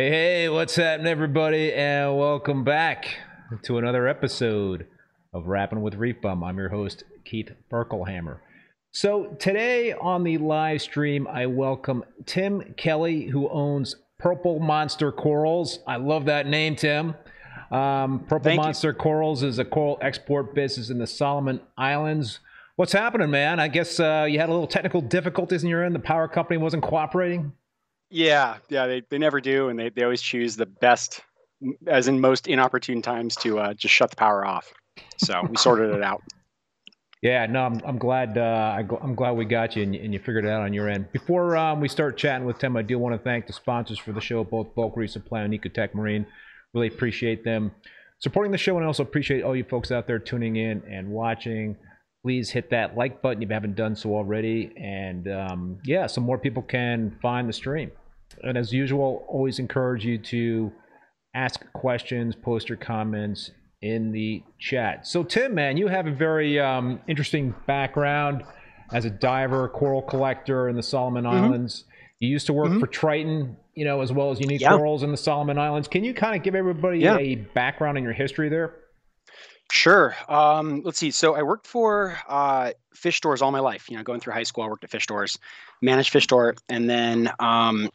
Hey, hey, what's happening, everybody? And welcome back to another episode of Rapping with ReefBum. I'm your host, Keith Berkelhamer. So, today on the live stream, I welcome Tim Kelley, who owns Purple Monster Corals. I love that name, Tim. Um, Purple Thank you. Monster Corals is a coral export business in the Solomon Islands. What's happening, man? I guess uh, you had a little technical difficulties in your end. The power company wasn't cooperating. Yeah, yeah, they, they never do, and they, they always choose the best, as in most inopportune times, to uh, just shut the power off. So we sorted it out. Yeah, no, I'm, I'm glad uh, I, am glad we got you and, you and you figured it out on your end. Before um, we start chatting with Tim, I do want to thank the sponsors for the show, both Bulk Reef Supply and Ecotech Marine. Really appreciate them supporting the show, and also appreciate all you folks out there tuning in and watching. Please hit that like button if you haven't done so already, and um, yeah, so more people can find the stream. And as usual, always encourage you to ask questions, post your comments in the chat. So, Tim, man, you have a very um, interesting background as a diver, coral collector in the Solomon Mm-hmm. Islands. You used to work for Triton, you know, as well as Unique Yeah. Corals in the Solomon Islands. Can you kind of give everybody Yeah. a background in your history there? Sure. Um, let's see. So I worked for uh, fish stores all my life. You know, going through high school, I worked at fish stores, managed fish store, and then um,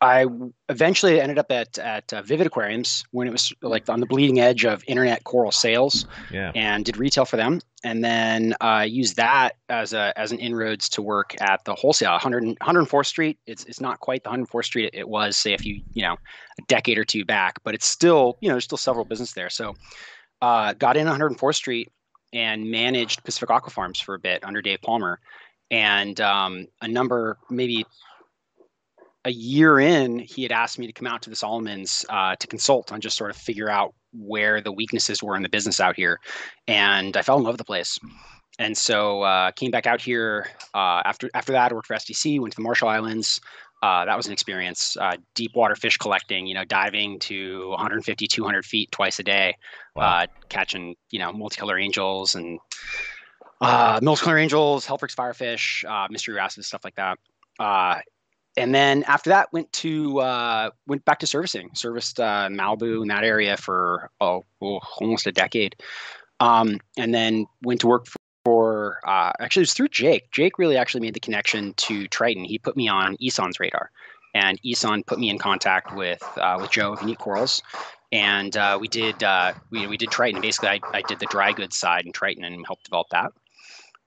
I eventually ended up at at uh, Vivid Aquariums when it was like on the bleeding edge of internet coral sales. Yeah. and did retail for them and then uh, used that as a as an inroads to work at the wholesale 100, 104th street it's, it's not quite the 104th street it was say a few you know a decade or two back but it's still you know there's still several business there so uh, got in 104th street and managed pacific aqua farms for a bit under dave palmer and um, a number maybe a year in, he had asked me to come out to the Solomons uh, to consult on just sort of figure out where the weaknesses were in the business out here, and I fell in love with the place. And so uh, came back out here uh, after after that. I worked for SDC, went to the Marshall Islands. Uh, that was an experience. Uh, deep water fish collecting, you know, diving to 150, 200 feet twice a day, Wow. uh, catching, you know, multicolor angels and uh, multicolor angels, Helfrich's firefish, uh, mystery wrasses, stuff like that. Uh, and then after that, went to uh, went back to servicing. Serviced uh, Malibu in that area for oh, oh, almost a decade, um, and then went to work for. uh, actually, it was through Jake. Jake really actually made the connection to Triton. He put me on Eson's radar, and Eson put me in contact with uh, with Joe of Unique Corals, and uh, we did uh, we we did Triton. Basically, I, I did the dry goods side in Triton and helped develop that,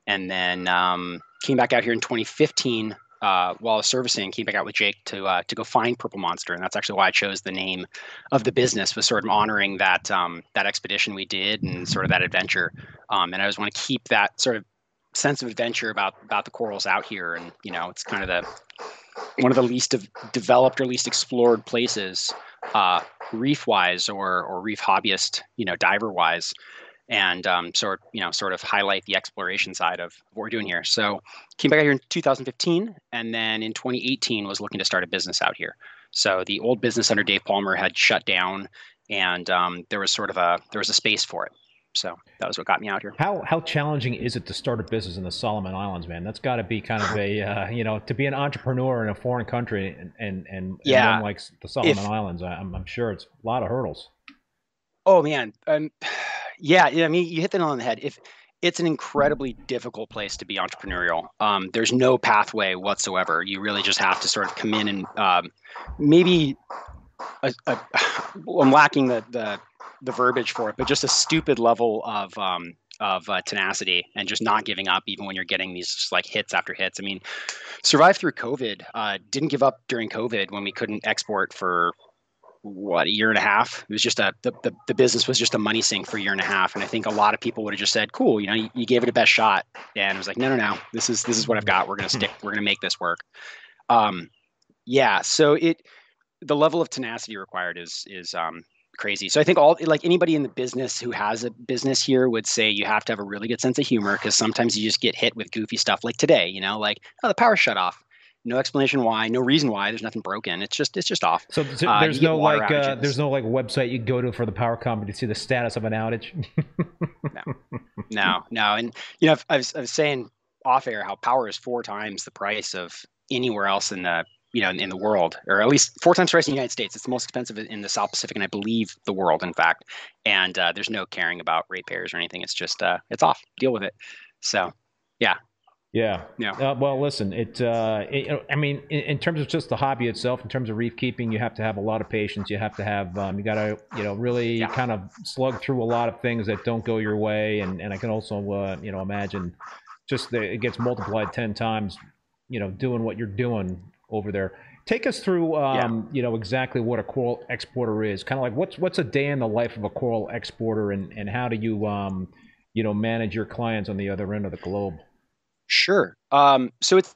and then um, came back out here in 2015 uh, while I was servicing, came back out with Jake to uh, to go find Purple Monster, and that's actually why I chose the name of the business was sort of honoring that um, that expedition we did and sort of that adventure. Um, and I just want to keep that sort of sense of adventure about about the corals out here, and you know, it's kind of the one of the least developed or least explored places, uh, reef wise or or reef hobbyist, you know, diver wise. And um, sort you know, sort of highlight the exploration side of what we're doing here. So, came back out here in 2015 and then in 2018 was looking to start a business out here so the old business under dave palmer had shut down and um, there was sort of a there was a space for it so that was what got me out here How how challenging is it to start a business in the Solomon Islands, man? That's got to be kind of a uh, you know to be an entrepreneur in a foreign country and and and, Yeah. like the Solomon If- Islands. I'm I'm sure it's a lot of hurdles. Oh man. Um, yeah i mean you hit the nail on the head. If it's an incredibly difficult place to be entrepreneurial um, there's no pathway whatsoever. You really just have to sort of come in and um, maybe i'm lacking the, the the verbiage for it but just a stupid level of um, of uh, tenacity and just not giving up even when you're getting these just like hits after hits. I mean survived through covid. Uh, didn't give up during covid when we couldn't export for what a year and a half? It was just a the, the, the business was just a money sink for a year and a half. And i think a lot of people would have just said cool you know you, you gave it a best shot. And it was like no no no. This is this is what i've got. We're to stick we're to make this work. Um yeah so it the level of tenacity required is is um crazy. So i think all like anybody in the business who has a business here would say you have to have a really good sense of humor because sometimes you just get hit with goofy stuff like today you know like oh the power shut off no explanation why no reason why there's nothing broken it's just it's just off So th- Uh, there's no like uh, there's no like website you go to for the power company to see the status of an outage. no, no, no. and you know, I was, I was saying off air how power is four times the price of anywhere else in the you know, in, in, the world, or at least four times the price in the United States. It's the most expensive in the South Pacific, and I believe the world, in fact. And uh, there's no caring about ratepayers or anything. It's just uh, it's off. Deal with it. So, yeah. Yeah. Yeah. Uh, well, listen. It, uh, it. I mean, in, in, terms of just the hobby itself, in terms of reef keeping, you have to have a lot of patience. You have to have. Um, you got to, you know, really yeah. kind of slug through a lot of things that don't go your way, and and I can also, uh, you know, imagine just the, it gets multiplied ten times. You know, doing what you're doing over there. Take us through, um, yeah. you know, exactly what a coral exporter is. Kind of like what's what's a day in the life of a coral exporter, and and how do you, um, you know, manage your clients on the other end of the globe? Sure. Um, so it's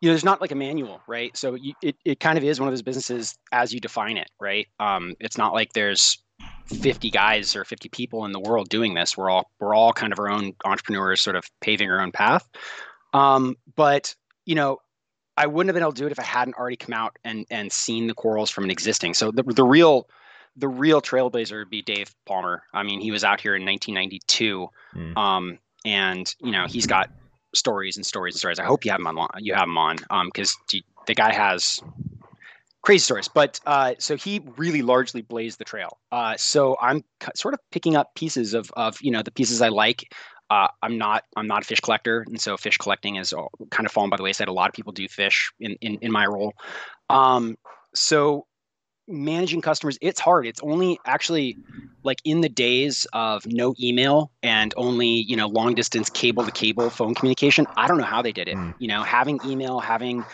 you know, there's not like a manual, right? So you, it it kind of is one of those businesses as you define it, right? Um, it's not like there's 50 guys or 50 people in the world doing this. We're all we're all kind of our own entrepreneurs, sort of paving our own path. Um, but you know, I wouldn't have been able to do it if I hadn't already come out and and seen the corals from an existing. So the the real the real trailblazer would be Dave Palmer. I mean, he was out here in 1992, mm. um, and you know he's got stories and stories and stories. I hope you have him on. You have him on because um, the guy has crazy stories. But uh, so he really largely blazed the trail. Uh, so I'm sort of picking up pieces of of you know the pieces I like uh, I'm not I'm not a fish collector, and so fish collecting is kind of fallen by the wayside. A lot of people do fish in in, in my role, um, so managing customers it's hard it's only actually like in the days of no email and only you know long distance cable to cable phone communication i don't know how they did it mm. you know having email having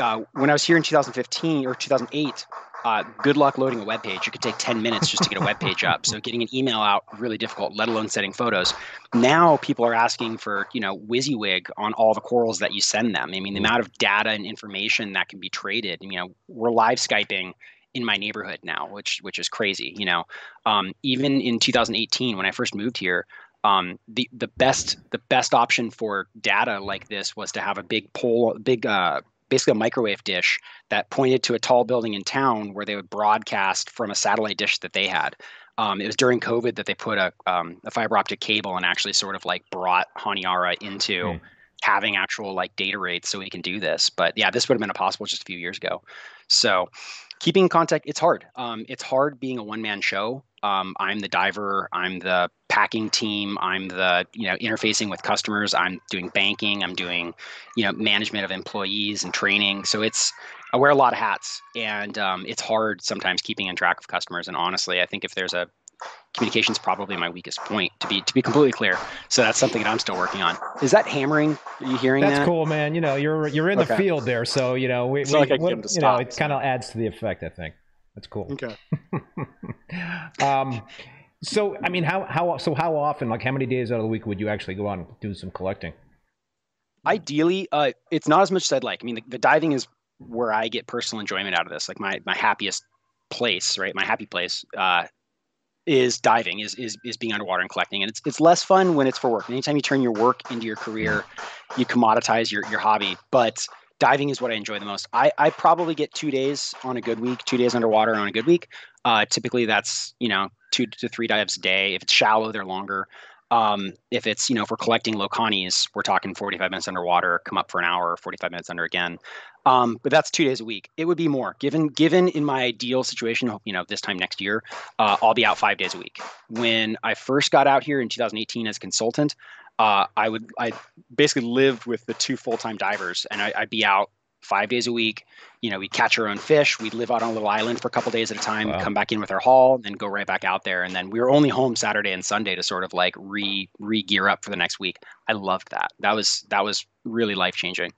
uh, when i was here in 2015 or 2008 uh, good luck loading a web page. It could take 10 minutes just to get a web page up. So getting an email out really difficult, let alone setting photos. Now people are asking for, you know, WYSIWYG on all the corals that you send them. I mean, the amount of data and information that can be traded, you know, we're live Skyping in my neighborhood now, which which is crazy. You know, um, even in 2018 when I first moved here, um, the the best the best option for data like this was to have a big pole, big uh, basically a microwave dish that pointed to a tall building in town where they would broadcast from a satellite dish that they had. Um, it was during COVID that they put a, um, a fiber optic cable and actually sort of like brought Honiara into mm. having actual like data rates so we can do this. But yeah, this would have been impossible just a few years ago. So keeping in contact, it's hard. Um, it's hard being a one man show. Um, I'm the diver. I'm the packing team. I'm the you know interfacing with customers. I'm doing banking. I'm doing you know management of employees and training. So it's I wear a lot of hats, and um, it's hard sometimes keeping in track of customers. And honestly, I think if there's a communication is probably my weakest point to be to be completely clear. So that's something that I'm still working on. Is that hammering? Are you hearing that? that's that? cool, man. You know, you're you're in okay. the field there, so you know, we, we like what, you stop, know, it so. kind of adds to the effect. I think that's cool. Okay. um, so I mean, how how so how often, like how many days out of the week would you actually go out and do some collecting? Ideally, uh, it's not as much as I'd like. I mean, the, the diving is where I get personal enjoyment out of this. Like my my happiest place, right? My happy place. Uh, is diving, is, is is being underwater and collecting. And it's it's less fun when it's for work. anytime you turn your work into your career, you commoditize your your hobby. But diving is what I enjoy the most. I, I probably get two days on a good week, two days underwater on a good week. Uh, typically that's, you know, two to three dives a day. If it's shallow, they're longer. Um, if it's, you know, if we're collecting locanis, we're talking 45 minutes underwater, come up for an hour, 45 minutes under again. Um, but that's two days a week. It would be more given, given in my ideal situation, you know, this time next year, uh, I'll be out five days a week. When I first got out here in 2018 as a consultant, uh, I would, I basically lived with the two full-time divers and I, I'd be out five days a week. You know, we'd catch our own fish. We'd live out on a little island for a couple days at a time, wow. come back in with our haul, and then go right back out there. And then we were only home Saturday and Sunday to sort of like re re gear up for the next week. I loved that. That was that was really life changing.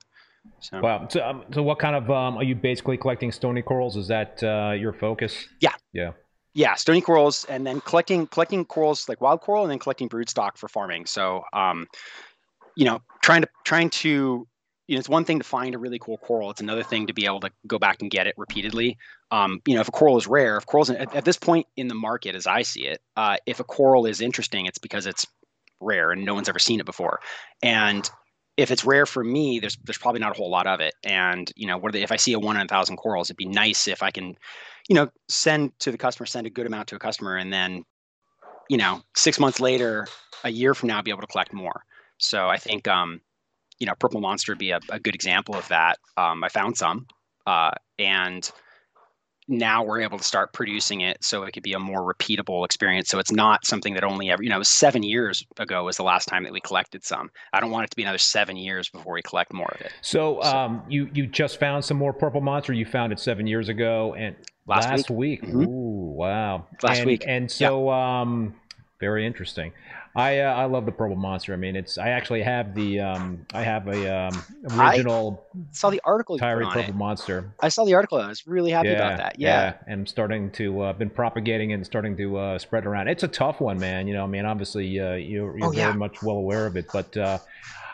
So. Wow. So, um, so what kind of um, are you basically collecting stony corals? Is that uh, your focus? Yeah. Yeah. Yeah, stony corals, and then collecting collecting corals like wild coral, and then collecting broodstock for farming. So, um, you know, trying to trying to you know, it's one thing to find a really cool coral. It's another thing to be able to go back and get it repeatedly. Um, you know, if a coral is rare, if corals at, at, this point in the market, as I see it, uh, if a coral is interesting, it's because it's rare and no one's ever seen it before. And if it's rare for me, there's there's probably not a whole lot of it. And you know, what if I see a one in a thousand corals, it'd be nice if I can, you know, send to the customer, send a good amount to a customer, and then, you know, six months later, a year from now, be able to collect more. So I think um, you know, Purple Monster would be a, a good example of that. Um, I found some, uh, and now we're able to start producing it so it could be a more repeatable experience. So it's not something that only ever you know seven years ago was the last time that we collected some. I don't want it to be another seven years before we collect more of it. So, um, you you just found some more purple monster you found it seven years ago and Last last week, Mhm. ooh wow. Last and, week. and so um very interesting I uh, I love the purple monster. I mean, it's I actually have the um I have a um original. I- saw the article you put Tyree on purple it. monster. i saw the article and i was really happy about that yeah, yeah. and starting to uh, been propagating and starting to uh, spread around. It's a tough one, man. You know, I mean, obviously uh, you're, you're Oh, yeah. very much well aware of it, but uh,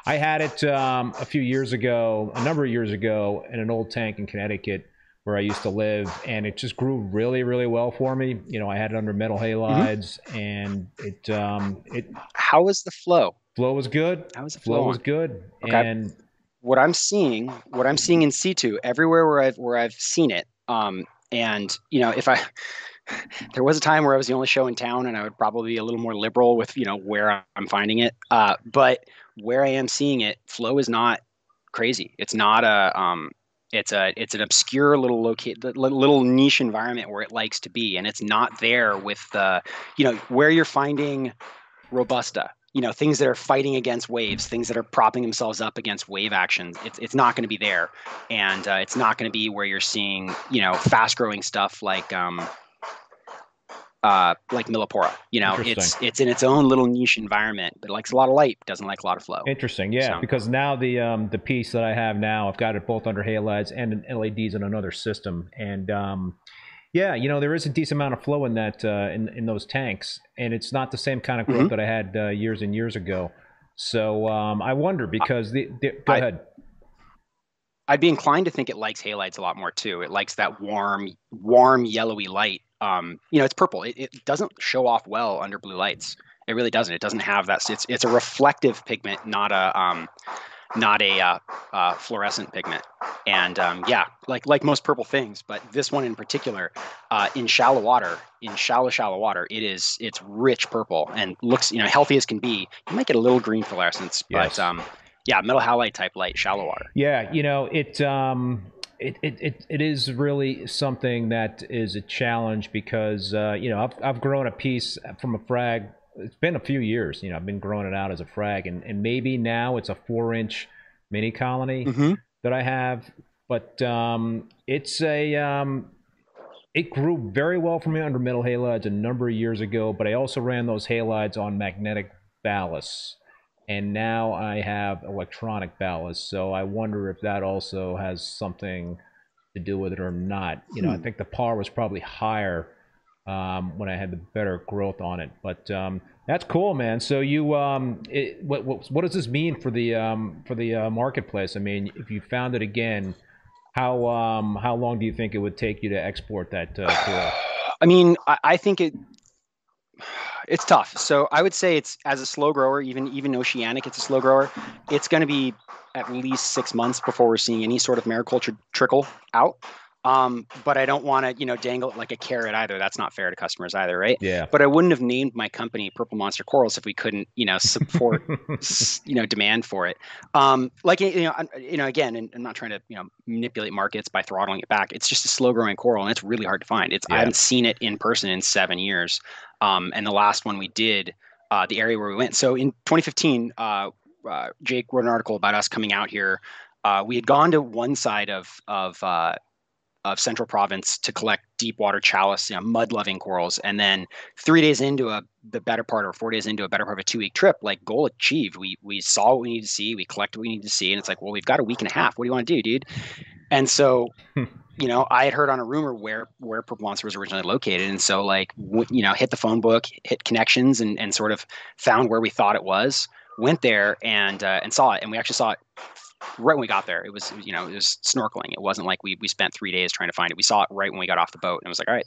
I had it um, a few years ago, a number of years ago, in an old tank in Connecticut where I used to live, and it just grew really, really well for me. You know, I had it under metal halides, and it um, it how was the flow flow was good. how was the Flow flow was good, Okay. and what I'm seeing, what I'm seeing in situ everywhere where I've where I've seen it. Um, and you know, if I there was a time where I was the only show in town, and I would probably be a little more liberal with you know where I'm finding it. Uh, but where I am seeing it, flow is not crazy. It's not a um, it's a it's an obscure little locate little niche environment where it likes to be, and it's not there with the you know where you're finding robusta you know things that are fighting against waves things that are propping themselves up against wave actions it's, it's not going to be there. And uh, it's not going to be where you're seeing you know fast growing stuff like um uh like millepora you know it's it's in its own little niche environment but it likes a lot of light doesn't like a lot of flow Interesting, yeah. So- Because now the um, the piece that I have now, I've got it both under halides and LEDs in another system, and um, yeah, you know there is a decent amount of flow in that uh, in in those tanks, and it's not the same kind of growth Mhm. that I had uh, years and years ago. So um, I wonder because the, the go I- ahead. I'd be inclined to think it likes halides a lot more too. It likes that warm, warm yellowy light. Um, you know, it's purple. It, it doesn't show off well under blue lights. It really doesn't. It doesn't have that. It's it's a reflective pigment, not a um, not a uh, uh, fluorescent pigment. And um, yeah, like like most purple things, but this one in particular, uh, in shallow water, in shallow shallow water, it is it's rich purple and looks you know healthy as can be. You might get a little green fluorescence, Yes. but um, yeah, metal halide type light, shallow water. Yeah, you know it. Um, it, it, it, it is really something that is a challenge because uh, you know I've, I've grown a piece from a frag. It's been a few years. You know I've been growing it out as a frag, and, and maybe now it's a four inch mini colony Mm-hmm. that I have, but um, it's a um, it grew very well for me under metal halides a number of years ago. But I also ran those halides on magnetic ballasts, and now I have electronic ballast. So I wonder if that also has something to do with it or not. You know, I Hmm. think the par was probably higher um, when I had the better growth on it. But um, that's cool, man. So you, um, it, what, what what does this mean for the um, for the uh, marketplace? I mean, if you found it again, how um, how long do you think it would take you to export that uh? I mean, I, I think it it's tough. So I would say it's as a slow grower, even even oceanic, it's a slow grower. It's going to be at least six months before we're seeing any sort of mariculture trickle out. Um, but I don't want to, you know, dangle it like a carrot either. That's not fair to customers either, right? Yeah. But I wouldn't have named my company Purple Monster Corals if we couldn't, you know, support s- you know demand for it. Um like you know I'm- you know again and i'm not trying to you know manipulate markets by throttling it back. It's just a slow growing coral and it's really hard to find. It's i haven't seen it in person in seven years. Um and the last one we did uh the area where we went. So in 2015 uh, uh jake wrote an article about us coming out here. Uh we had gone to one side of of uh of central province to collect deep water chalice you know, mud loving corals. And then three days into a the better part or four days into a better part of a two week trip like goal achieved. We we saw what we need to see. We collected what we need to see. And it's like well we've got a week and a half. What do you want to do dude? And so you know i had heard on a rumor where where purple was originally located. And so like w- you know hit the phone book hit connections and and sort of found where we thought it was went there and uh, and saw it. And we actually saw it right when we got there it was you know it was snorkeling. It wasn't like we, we spent three days trying to find it. We saw it right when we got off the boat and it was like all right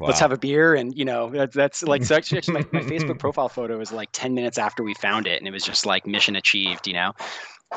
let's have a beer and you know that's, that's like so actually, my, my facebook profile photo was like 10 minutes after we found it and it was just like mission achieved you know?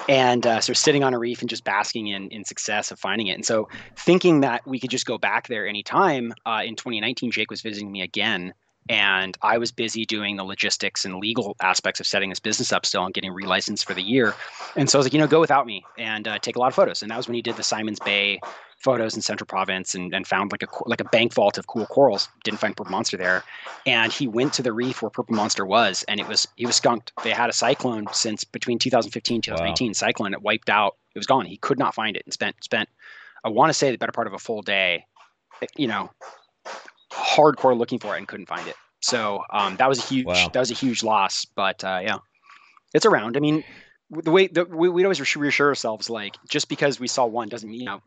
And uh, so sitting on a reef and just basking in in success of finding it. And so thinking that we could just go back there anytime uh, in 2019 jake was visiting me again and i was busy doing the logistics and legal aspects of setting this business up still and getting relicensed for the year and so i was like you know go without me and uh, take a lot of photos and that was when he did the simons bay photos in Central Province and, and found like a like a bank vault of cool corals. Didn't find purple monster there, and he went to the reef where purple monster was, and it was he was skunked. They had a cyclone since between 2015 2018. Wow. Cyclone it wiped out. It was gone. He could not find it and spent spent. I want to say the better part of a full day, you know, hardcore looking for it and couldn't find it. So um, that was a huge wow. that was a huge loss. But uh, yeah, it's around. I mean, the way that we, would always reassure ourselves, like just because we saw one doesn't mean you know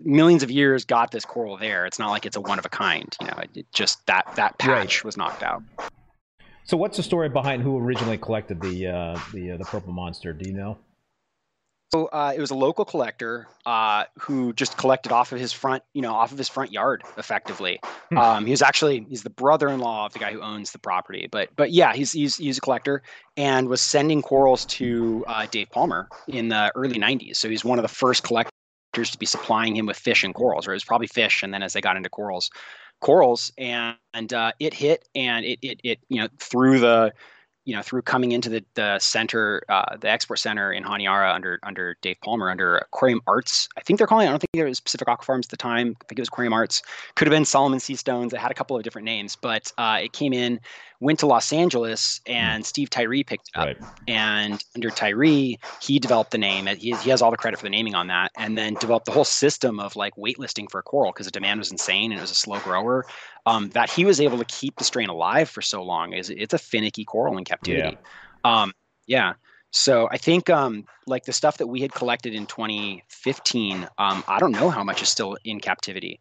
millions of years got this coral there. It's not like it's a one of a kind. You know, it, just that that patch right. was knocked out. So, what's the story behind who originally collected the uh, the uh, the purple monster? Do you know? So uh, it was a local collector uh, who just collected off of his front, you know, off of his front yard, effectively. Hmm. Um, he was actually he's the brother-in-law of the guy who owns the property, but but yeah, he's he's he's a collector and was sending corals to uh, Dave Palmer in the early '90s. So he's one of the first collectors to be supplying him with fish and corals, or it was probably fish, and then as they got into corals, corals, and, and uh, it hit and it it it you know through the you know, through coming into the, the center, uh, the export center in Honiara under under Dave Palmer, under Aquarium Arts. I think they're calling it. I don't think it was Pacific Aquafarms at the time. I think it was Aquarium Arts. Could have been Solomon Sea Stones. It had a couple of different names, but uh, it came in went to Los Angeles, hmm. and. Steve Tyree picked it up. Right. And under Tyree, he developed the name. He, he has all the credit for the naming on that, and then developed the whole system of like waitlisting for a coral because the demand was insane and it was a slow grower. Um, that he was able to keep the strain alive for so long is it's a finicky coral in captivity. Yeah. Um, yeah. So I think um, like the stuff that we had collected in 2015, um, I don't know how much is still in captivity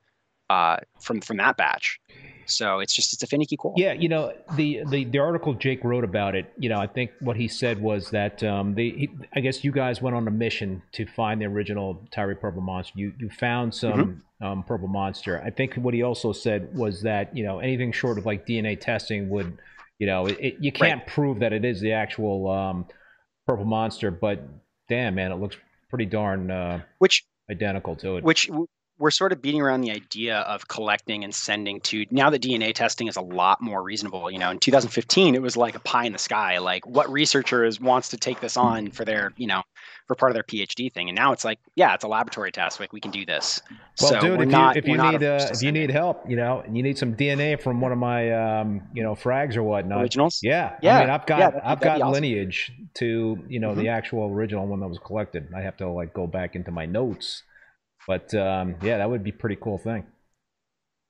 uh, from from that batch. So it's just it's a finicky call. Yeah, you know the the the article Jake wrote about it. You know, I think what he said was that um, the he, I guess you guys went on a mission to find the original Tyree Purple Monster. You you found some mm-hmm. um, Purple Monster. I think what he also said was that you know anything short of like DNA testing would, you know, it, it you can't right. prove that it is the actual um, Purple Monster, but damn man, it looks pretty darn uh, which identical to it. Which we're sort of beating around the idea of collecting and sending to now that DNA testing is a lot more reasonable. You know, in 2015, it was like a pie in the sky. Like, what researcher is wants to take this on for their, you know, for part of their PhD thing? And now it's like, yeah, it's a laboratory test. Like, we can do this. Well, so dude, if not, you, if you need uh, if you need help, you know, and you need some DNA from one of my, um, you know, frags or whatnot, originals. Yeah, yeah. I mean, I've got yeah, I've got awesome. lineage to you know mm-hmm. the actual original one that was collected. I have to like go back into my notes but um, yeah, that would be pretty cool thing.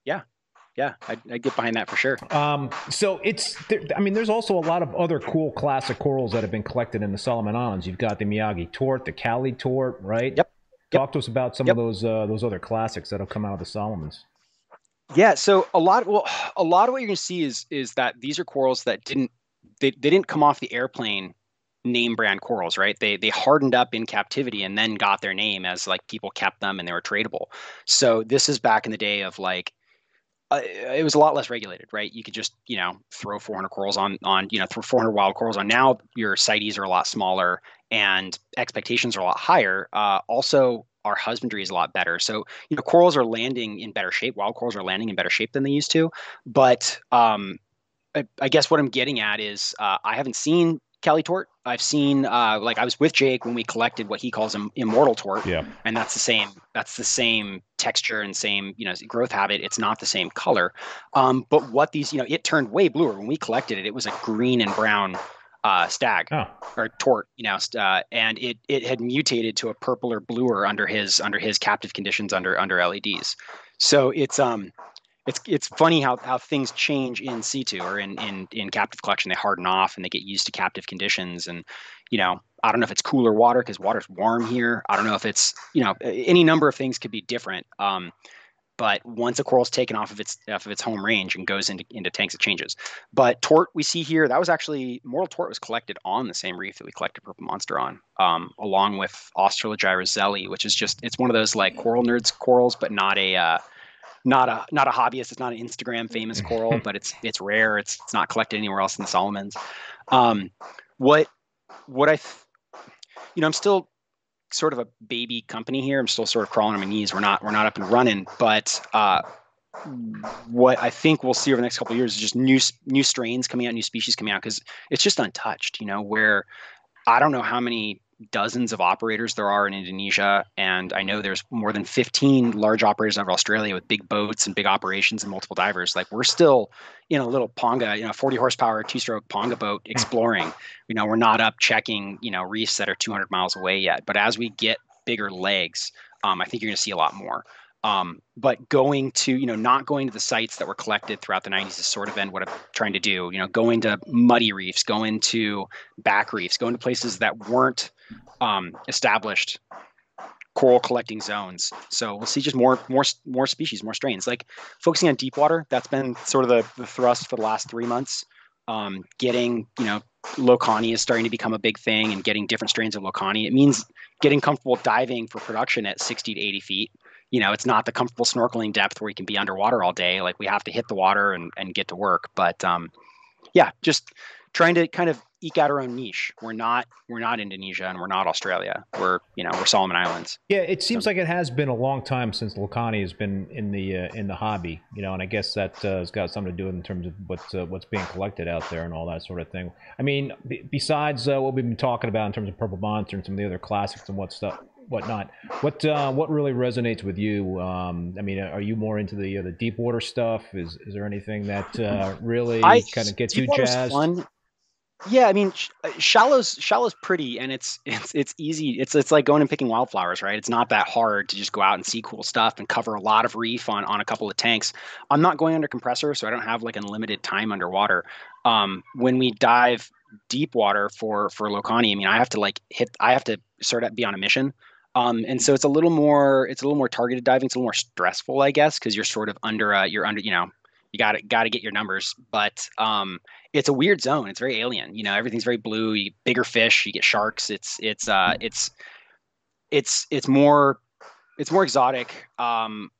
Yeah, yeah, I'd, I'd, get behind that for sure. Um, so it's, there, I mean, there's also a lot of other cool classic corals that have been collected in the Solomon Islands. You've got the Miyagi Tort, the Cali Tort, right? Yep. Talk yep. to us about some yep. of those uh, those other classics that have come out of the Solomons. Yeah, so a lot, well, a lot of what you're going to see is is that these are corals that didn't they, they didn't come off the airplane name brand corals, right? They they hardened up in captivity and then got their name as like people kept them and they were tradable. So this is back in the day of like uh, it was a lot less regulated, right? You could just you know throw 400 corals on on you know throw 400 wild corals on. Now your CITES are a lot smaller and expectations are a lot higher. Uh, also, our husbandry is a lot better. So you know corals are landing in better shape. Wild corals are landing in better shape than they used to. But um, I, I guess what I'm getting at is uh, I haven't seen Cali Tort. I've seen uh, like I was with Jake when we collected what he calls Im- immortal tort. Yeah. And that's the same. That's the same texture and same you know growth habit. It's not the same color. Um, but what these you know it turned way bluer when we collected it. It was a green and brown uh, stag oh. or tort, you know, uh, and it it had mutated to a purple or bluer under his under his captive conditions under under LEDs. So it's um it's it's funny how, how things change in situ or in, in in captive collection. They harden off and they get used to captive conditions. And you know, I don't know if it's cooler water because water's warm here. I don't know if it's you know any number of things could be different. Um, but once a coral's taken off of its off of its home range and goes into into tanks, it changes. But tort we see here that was actually mortal tort was collected on the same reef that we collected purple monster on, um, along with Australogyra zelli, which is just it's one of those like coral nerds corals, but not a uh, not a not a hobbyist. It's not an Instagram famous coral, but it's it's rare. It's it's not collected anywhere else in the Solomons. Um, what what I, th- you know, I'm still sort of a baby company here. I'm still sort of crawling on my knees. We're not we're not up and running, but uh, what I think we'll see over the next couple years is just new new strains coming out, new species coming out because it's just untouched. You know, where I don't know how many dozens of operators there are in Indonesia, and I know there's more than 15 large operators over Australia with big boats and big operations and multiple divers. Like we're still in a little ponga, you know, 40 horsepower two-stroke ponga boat hmm. exploring. You know, we're not up checking, you know, reefs that are 200 miles away yet. But as we get bigger legs, um, I think you're going to see a lot more. Um, but going to, you know, not going to the sites that were collected throughout the 90s is sort of been what I'm trying to do. You know, going to muddy reefs, going to back reefs, going to places that weren't um, established coral collecting zones. So we'll see just more, more, more species, more strains. Like focusing on deep water, that's been sort of the, the thrust for the last three months. Um, getting, you know, Locani is starting to become a big thing, and getting different strains of Locani. It means getting comfortable diving for production at 60 to 80 feet you know, it's not the comfortable snorkeling depth where you can be underwater all day. Like we have to hit the water and, and get to work. But um, yeah, just trying to kind of eke out our own niche. We're not we're not Indonesia and we're not Australia. We're you know we're Solomon Islands. Yeah, it seems so, like it has been a long time since Locani has been in the uh, in the hobby. You know, and I guess that uh, has got something to do in terms of what's uh, what's being collected out there and all that sort of thing. I mean, b- besides uh, what we've been talking about in terms of Purple Monster and some of the other classics and what stuff whatnot. What uh, what really resonates with you? Um, I mean, are you more into the uh, the deep water stuff? Is is there anything that uh, really kind of gets you jazzed? Fun. Yeah, I mean, uh, shallow's shallow's pretty, and it's it's it's easy. It's it's like going and picking wildflowers, right? It's not that hard to just go out and see cool stuff and cover a lot of reef on on a couple of tanks. I'm not going under compressor, so I don't have like unlimited time underwater. Um, when we dive deep water for for Locani, I mean, I have to like hit. I have to sort of be on a mission. Um, and so it's a little more it's a little more targeted diving. It's a little more stressful, I guess, because you're sort of under a you're under you know you got to got to get your numbers. But um, it's a weird zone. It's very alien. You know, everything's very blue. You bigger fish. You get sharks. It's it's uh it's it's it's more it's more exotic. Um,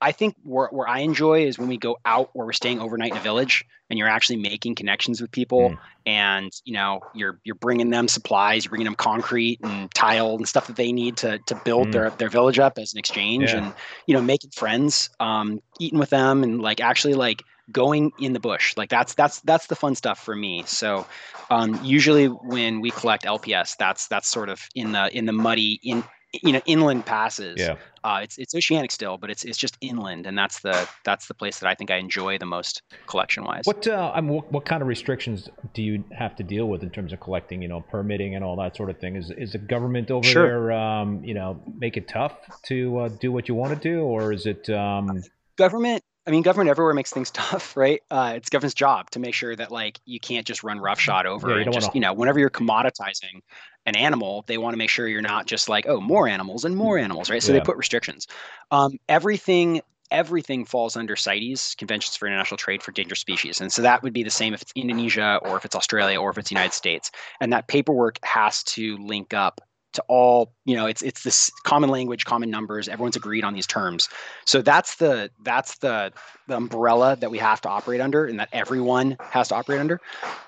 I think where, where I enjoy is when we go out where we're staying overnight in a village and you're actually making connections with people mm. and you know you're you're bringing them supplies you're bringing them concrete and tile and stuff that they need to to build mm. their their village up as an exchange yeah. and you know making friends um, eating with them and like actually like going in the bush like that's that's that's the fun stuff for me so um, usually when we collect lps that's that's sort of in the in the muddy in you know inland passes. Yeah. Uh, it's it's oceanic still, but it's it's just inland, and that's the that's the place that I think I enjoy the most collection wise. What uh, I mean, what, what kind of restrictions do you have to deal with in terms of collecting? You know, permitting and all that sort of thing. Is is the government over sure. there? Um, you know, make it tough to uh, do what you want to do, or is it? Um... Government I mean, government everywhere makes things tough, right? Uh, it's government's job to make sure that like you can't just run roughshod over yeah, and just wanna... you know whenever you're commoditizing an animal, they want to make sure you're not just like oh more animals and more animals, right? So yeah. they put restrictions. Um, everything everything falls under CITES, Conventions for International Trade for Dangerous Species, and so that would be the same if it's Indonesia or if it's Australia or if it's the United States, and that paperwork has to link up to all you know it's it's this common language common numbers. Everyone's agreed on these terms. So that's the that's the the umbrella that we have to operate under and that everyone has to operate under.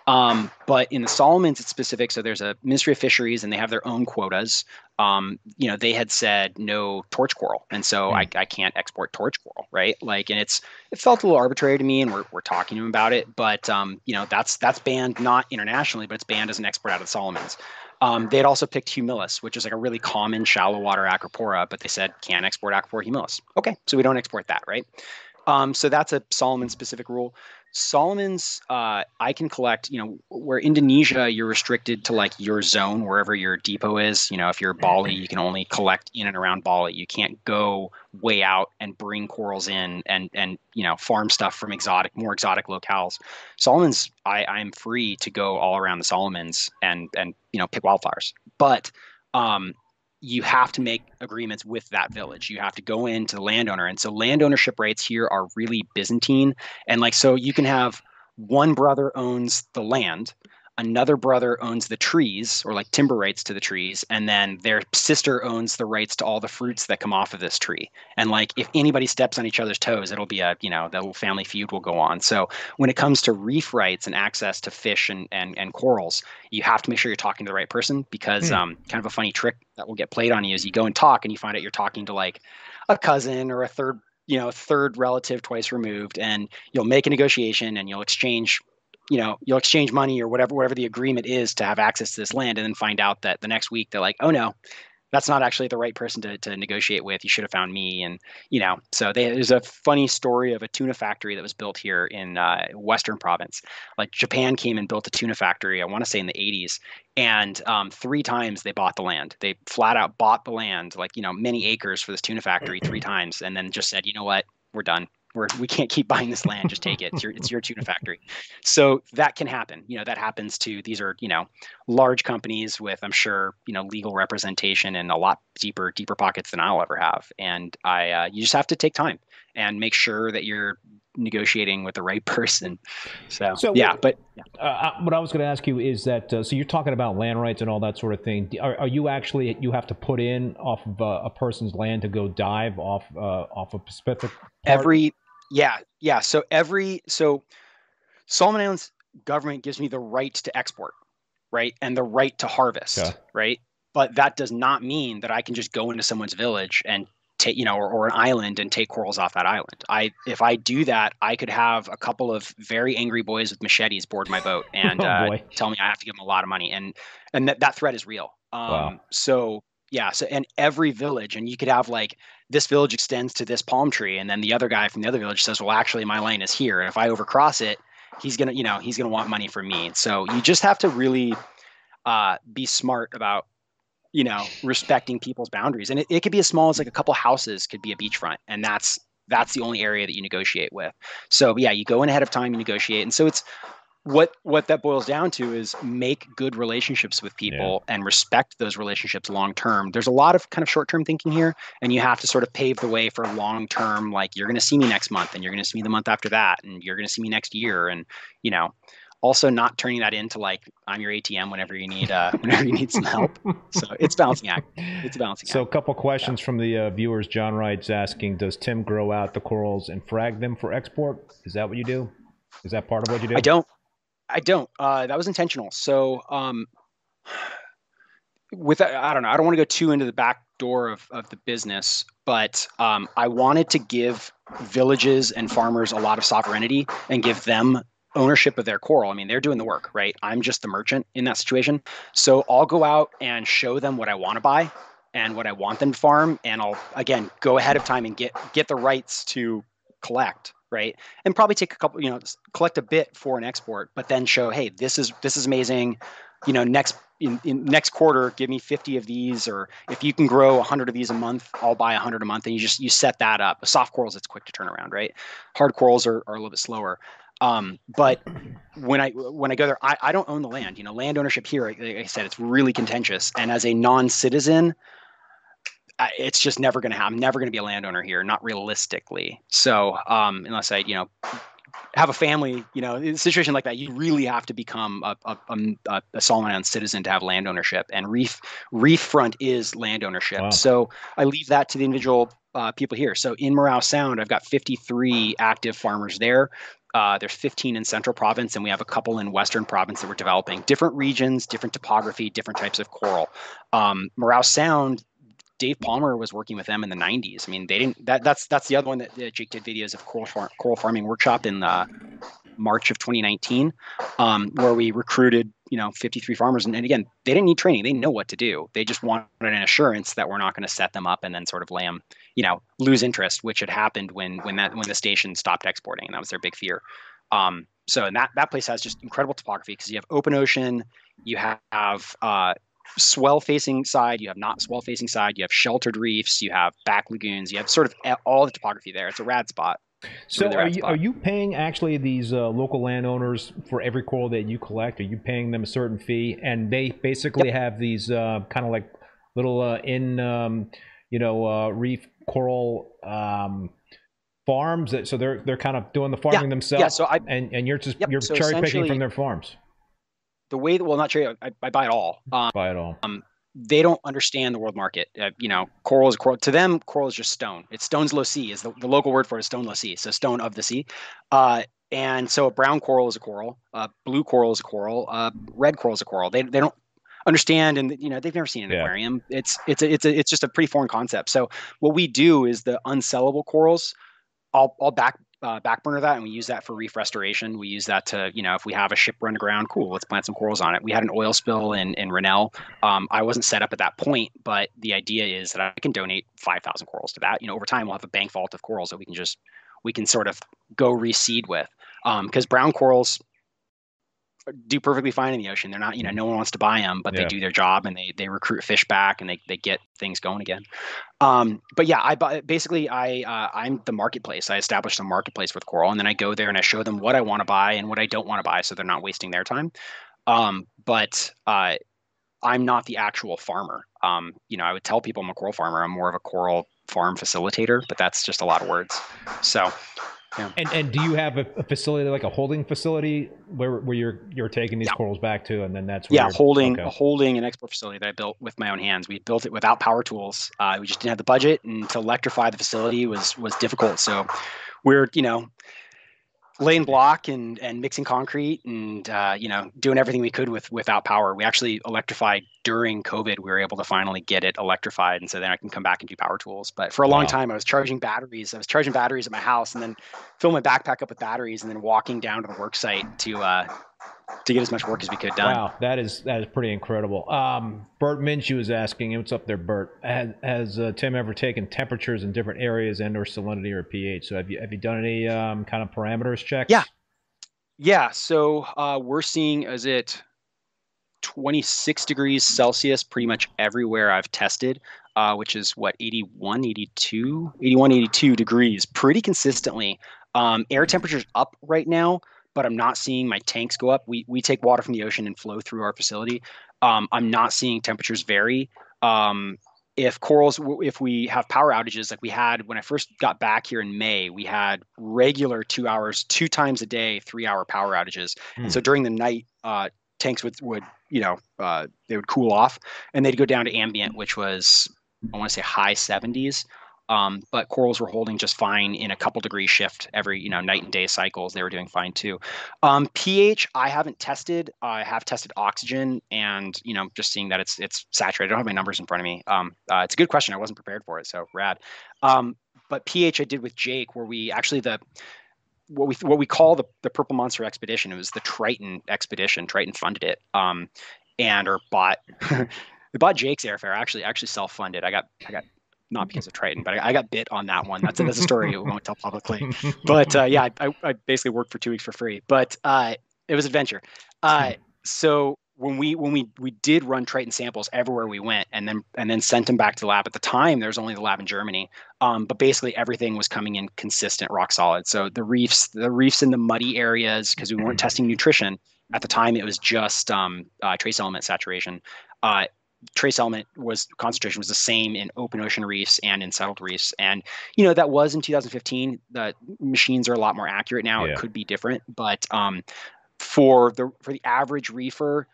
Um, but in the solomons it's specific. So there's a ministry of fisheries and they have their own quotas. Um, you know they had said no torch coral. And so mm. I, I can't export torch coral right? Like and it's it felt a little arbitrary to me and we're, we're talking to them about it. But um, you know that's that's banned not internationally but it's banned as an export out of the solomons um, they had also picked humilis, which is like a really common shallow water acropora, but they said can't export acropora humilis. Okay, so we don't export that, right? Um, so that's a Solomon specific rule. Solomon's, uh, I can collect, you know, where Indonesia, you're restricted to like your zone, wherever your depot is. You know, if you're Bali, you can only collect in and around Bali. You can't go way out and bring corals in and, and, you know, farm stuff from exotic, more exotic locales. Solomon's, I, I'm free to go all around the Solomons and, and, you know, pick wildflowers. But, um, you have to make agreements with that village. You have to go into the landowner. And so land ownership rates here are really Byzantine. And like, so you can have one brother owns the land, another brother owns the trees or like timber rights to the trees and then their sister owns the rights to all the fruits that come off of this tree and like if anybody steps on each other's toes it'll be a you know the little family feud will go on so when it comes to reef rights and access to fish and and, and corals you have to make sure you're talking to the right person because hmm. um, kind of a funny trick that will get played on you is you go and talk and you find out you're talking to like a cousin or a third you know third relative twice removed and you'll make a negotiation and you'll exchange you know you'll exchange money or whatever whatever the agreement is to have access to this land and then find out that the next week they're like oh no that's not actually the right person to, to negotiate with. You should have found me. And, you know, so they, there's a funny story of a tuna factory that was built here in uh, Western province. Like Japan came and built a tuna factory, I want to say in the 80s. And um, three times they bought the land. They flat out bought the land, like, you know, many acres for this tuna factory three times, and then just said, you know what, we're done we're, we can't keep buying this land. Just take it. It's your, it's your tuna factory. So that can happen. You know, that happens to these are, you know, large companies with, I'm sure, you know, legal representation and a lot deeper, deeper pockets than I'll ever have. And I, uh, you just have to take time and make sure that you're negotiating with the right person. So, so yeah, what, but yeah. Uh, uh, what I was going to ask you is that uh, so you're talking about land rights and all that sort of thing. Are, are you actually you have to put in off of uh, a person's land to go dive off uh, off a specific part? every yeah yeah. So every so Solomon Islands government gives me the right to export, right, and the right to harvest, yeah. right. But that does not mean that I can just go into someone's village and take you know or, or an island and take corals off that island. I if i do that i could have a couple of very angry boys with machetes board my boat and oh, uh, tell me i have to give them a lot of money. And and that, that threat is real. Um, wow. so yeah. So and every village and you could have like this village extends to this palm tree and then the other guy from the other village says well actually my lane is here and if i overcross it he's gonna you know he's gonna want money from me so you just have to really uh, be smart about you know, respecting people's boundaries. And it, it could be as small as like a couple houses could be a beachfront. And that's that's the only area that you negotiate with. So yeah, you go in ahead of time, you negotiate. And so it's what what that boils down to is make good relationships with people yeah. and respect those relationships long term. There's a lot of kind of short term thinking here, and you have to sort of pave the way for long term. Like you're going to see me next month, and you're going to see me the month after that, and you're going to see me next year, and you know, also not turning that into like I'm your ATM whenever you need uh, whenever you need some help. So it's balancing act. It's a balancing act. so act. a couple questions yeah. from the uh, viewers. John Wright's asking, does Tim grow out the corals and frag them for export? Is that what you do? Is that part of what you do? I don't. I don't. Uh, that was intentional. So um, with I don't know. I don't want to go too into the back door of, of the business, but um, I wanted to give villages and farmers a lot of sovereignty and give them ownership of their coral. I mean, they're doing the work, right? I'm just the merchant in that situation. So I'll go out and show them what I want to buy and what I want them to farm, and I'll again go ahead of time and get get the rights to collect, right? And probably take a couple, you know, collect a bit for an export, but then show, hey, this is this is amazing. You know, next in, in next quarter, give me 50 of these, or if you can grow 100 of these a month, I'll buy 100 a month, and you just you set that up. Soft corals, it's quick to turn around, right? Hard corals are, are a little bit slower. Um, but when I when I go there, I, I don't own the land. You know, land ownership here, like I said, it's really contentious. And as a non-citizen, it's just never going to happen. I'm never going to be a landowner here, not realistically. So um, unless I, you know, have a family, you know, in a situation like that, you really have to become a, a, a, a Solomon Island citizen to have land ownership. And reef reef front is land ownership. Wow. So I leave that to the individual uh, people here. So in Marau Sound, I've got 53 active farmers there. Uh, there's 15 in Central Province, and we have a couple in Western Province that we're developing. Different regions, different topography, different types of coral. Um, Marau Sound, Dave Palmer was working with them in the 90s. I mean, they didn't. That, that's that's the other one that, Jake did videos of coral, coral farming workshop in uh, March of 2019, um, where we recruited you know 53 farmers, and, and, again, they didn't need training. They know what to do. They just wanted an assurance that we're not going to set them up and then sort of lay them you know lose interest, which had happened when when that when the station stopped exporting, and that was their big fear. Um, so and that that place has just incredible topography because you have open ocean, you have uh, swell facing side, you have not swell facing side, you have sheltered reefs, you have back lagoons, you have sort of all the topography there. It's a rad spot. So are you, are you paying actually these uh, local landowners for every coral that you collect? Are you paying them a certain fee, and they basically yep. have these uh, kind of like little uh, in um, you know uh, reef coral um, farms that so they're they're kind of doing the farming yeah, themselves. Yeah, so I and and you're just yep, you're so cherry picking from their farms. The way that well, not cherry, I, I buy it all. Um, buy it all. Um, they don't understand the world market. Uh, you know, coral is coral. To them, coral is just stone. It's stone's low sea is the, the local word for it is stone low sea. So stone of the sea. Uh, and so a brown coral is a coral, uh, blue coral is a coral, uh, red coral is a coral. They, they don't understand and you know they've never seen an yeah. aquarium it's it's a, it's a, it's just a pretty foreign concept so what we do is the unsellable corals I'll, I'll back uh, back burner that and we use that for reef restoration. We use that to, you know, if we have a ship run aground, cool, let's plant some corals on it. We had an oil spill in, in Rennell. Um, I wasn't set up at that point, but the idea is that I can donate 5,000 corals to that. You know, over time, we'll have a bank vault of corals that we can just, we can sort of go reseed with. Because um, brown corals, do perfectly fine in the ocean. They're not, you know, no one wants to buy them, but yeah. they do their job and they they recruit fish back and they they get things going again. Um, but yeah, I basically I uh, I'm the marketplace. I establish the marketplace with coral, and then I go there and I show them what I want to buy and what I don't want to buy, so they're not wasting their time. Um, but uh, I'm not the actual farmer. Um, you know, I would tell people I'm a coral farmer. I'm more of a coral farm facilitator, but that's just a lot of words. So yeah. And and do you have a, a, facility like a holding facility where where you're you're taking these yeah. corals back to, and then that's yeah, holding okay. holding an export facility that I built with my own hands. We built it without power tools. Uh, we just didn't have the budget, and to electrify the facility was was difficult. So we're you know laying block and and mixing concrete and uh, you know doing everything we could with without power. We actually electrified during COVID. We were able to finally get it electrified, and so then I can come back and do power tools. But for a long wow. time, I was charging batteries. I was charging batteries at my house, and then fill my backpack up with batteries, and then walking down to the work site to uh, to get as much work as we could done. Wow, that is that is pretty incredible. Um, Bert Minshew is asking, what's up there, Bert? Has, has uh, Tim ever taken temperatures in different areas and or salinity or pH? So have you have you done any um, kind of parameters checks? Yeah, yeah. So uh, we're seeing is it 26 degrees Celsius pretty much everywhere I've tested, uh, which is what 81, 82, 81, 82 degrees pretty consistently. Um, air temperature's up right now but I'm not seeing my tanks go up. We we take water from the ocean and flow through our facility. Um, I'm not seeing temperatures vary. Um, if corals, if we have power outages like we had when I first got back here in May, we had regular two hours, two times a day, three hour power outages. Mm. And so during the night, uh, tanks would would you know uh, they would cool off and they'd go down to ambient, which was I want to say high 70s. Um, but corals were holding just fine in a couple degree shift every you know night and day cycles. They were doing fine too. Um, pH I haven't tested. I have tested oxygen, and you know just seeing that it's it's saturated. I don't have my numbers in front of me. Um, uh, it's a good question. I wasn't prepared for it, so rad. Um, but pH I did with Jake, where we actually the what we what we call the the Purple Monster expedition. It was the Triton expedition. Triton funded it, um, and or bought. they bought Jake's airfare. Actually, actually self funded. I got I got not because of Triton, but I, I, got bit on that one. That's a, that's a story we won't tell publicly. But uh, yeah, I, I, basically worked for two weeks for free, but uh, it was adventure. Uh, so when we when we we did run Triton samples everywhere we went, and then and then sent them back to the lab. At the time, there was only the lab in Germany, um, but basically everything was coming in consistent, rock solid. So the reefs, the reefs in the muddy areas, because we weren't testing nutrition at the time, it was just um, uh, trace element saturation. Uh, trace element was concentration was the same in open ocean reefs and in settled reefs. And you know that was in 2015 the machines are a lot more accurate now. Yeah. it could be different but um, for the for the average reefer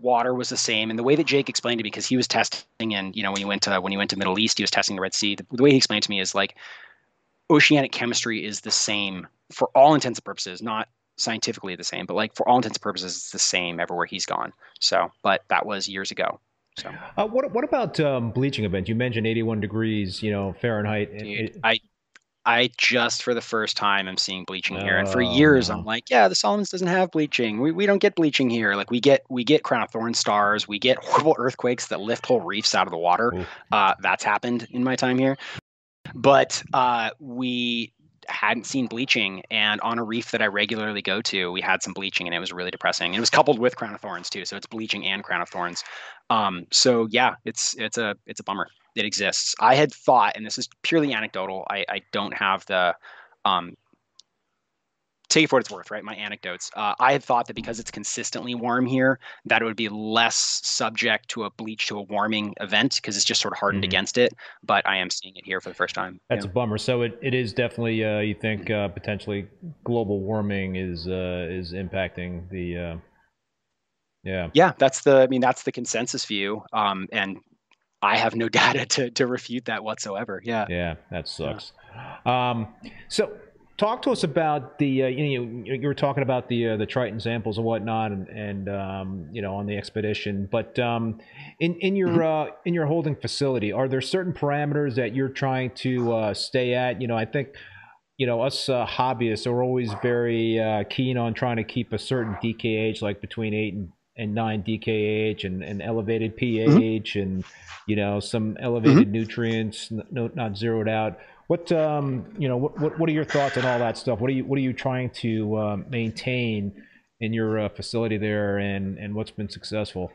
water was the same. And the way that jake explained it because he was testing and you know when he went to when he went to middle east he was testing the red sea the, the way he explained to me is like oceanic chemistry is the same for all intents and purposes not scientifically the same but like for all intents and purposes it's the same everywhere he's gone. So but that was years ago so, uh, what what about um, bleaching events? You mentioned 81 degrees, you know, Fahrenheit. Dude, it, I I just for the first time am seeing bleaching here, and for years I'm oh. like, yeah, the Solomons doesn't have bleaching. We, we don't get bleaching here. Like we get we get crown of thorn stars, we get horrible earthquakes that lift whole reefs out of the water. Uh, that's happened in my time here, but uh, we hadn't seen bleaching and on a reef that I regularly go to, we had some bleaching and it was really depressing. And it was coupled with crown of thorns too. So it's bleaching and crown of thorns. Um, so yeah, it's it's a it's a bummer. It exists. I had thought, and this is purely anecdotal. I, I don't have the um, take it for what it's worth, right? My anecdotes. Uh, I had thought that because it's consistently warm here, that it would be less subject to a bleach to a warming event because it's just sort of hardened mm-hmm. against it. But I am seeing it here for the first time. That's yeah. a bummer. So it, it is definitely uh, you think uh, potentially global warming is uh, is impacting the. Uh, yeah. Yeah, that's the. I mean, that's the consensus view. Um, and I have no data to to refute that whatsoever. Yeah. Yeah, that sucks. Yeah. Um, so talk to us about the uh, you know you were talking about the uh, the Triton samples and whatnot and, and um, you know on the expedition but um, in in your mm-hmm. uh, in your holding facility are there certain parameters that you're trying to uh, stay at you know I think you know, us uh, hobbyists are always very uh, keen on trying to keep a certain DKH, like between eight and, and nine DKH, and, and elevated pH, mm-hmm. and you know, some elevated mm-hmm. nutrients, no, not zeroed out. What um, you know, what, what, what are your thoughts on all that stuff? What are you what are you trying to uh, maintain in your uh, facility there, and and what's been successful?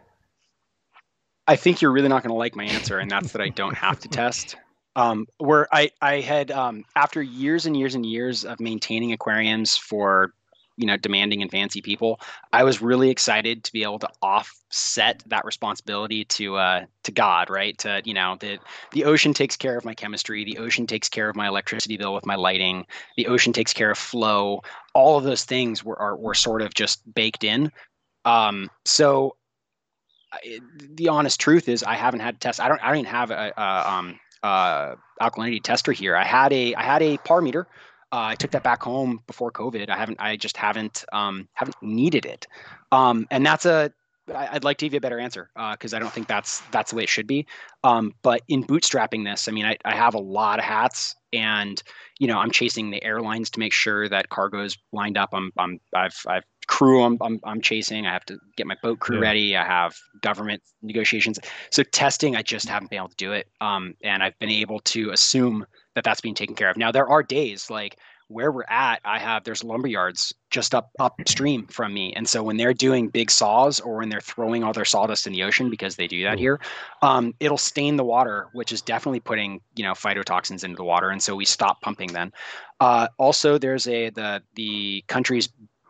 I think you're really not going to like my answer, and that's that I don't have to test. Um, where I I had um, after years and years and years of maintaining aquariums for you know demanding and fancy people, I was really excited to be able to offset that responsibility to uh, to God, right? To you know the the ocean takes care of my chemistry, the ocean takes care of my electricity bill with my lighting, the ocean takes care of flow. All of those things were are, were sort of just baked in. Um, so the honest truth is I haven't had to test. I don't. I don't even have a, a um, uh, alkalinity tester here. I had a I had a par meter. Uh, I took that back home before COVID. I haven't. I just haven't um, haven't needed it. Um, and that's a. I'd like to give you a better answer because uh, I don't think that's that's the way it should be. Um, but in bootstrapping this, I mean, I, I have a lot of hats, and you know, I'm chasing the airlines to make sure that cargo's lined up. I'm, I'm I've I've crew I'm, I'm, I'm chasing. I have to get my boat crew yeah. ready. I have government negotiations. So testing, I just haven't been able to do it. Um, and I've been able to assume that that's being taken care of. Now there are days like where we're at, I have there's lumber yards just up upstream from me, and so when they're doing big saws or when they're throwing all their sawdust in the ocean because they do that here, um, it'll stain the water, which is definitely putting you know phytotoxins into the water, and so we stop pumping then. Uh, also, there's a the the country's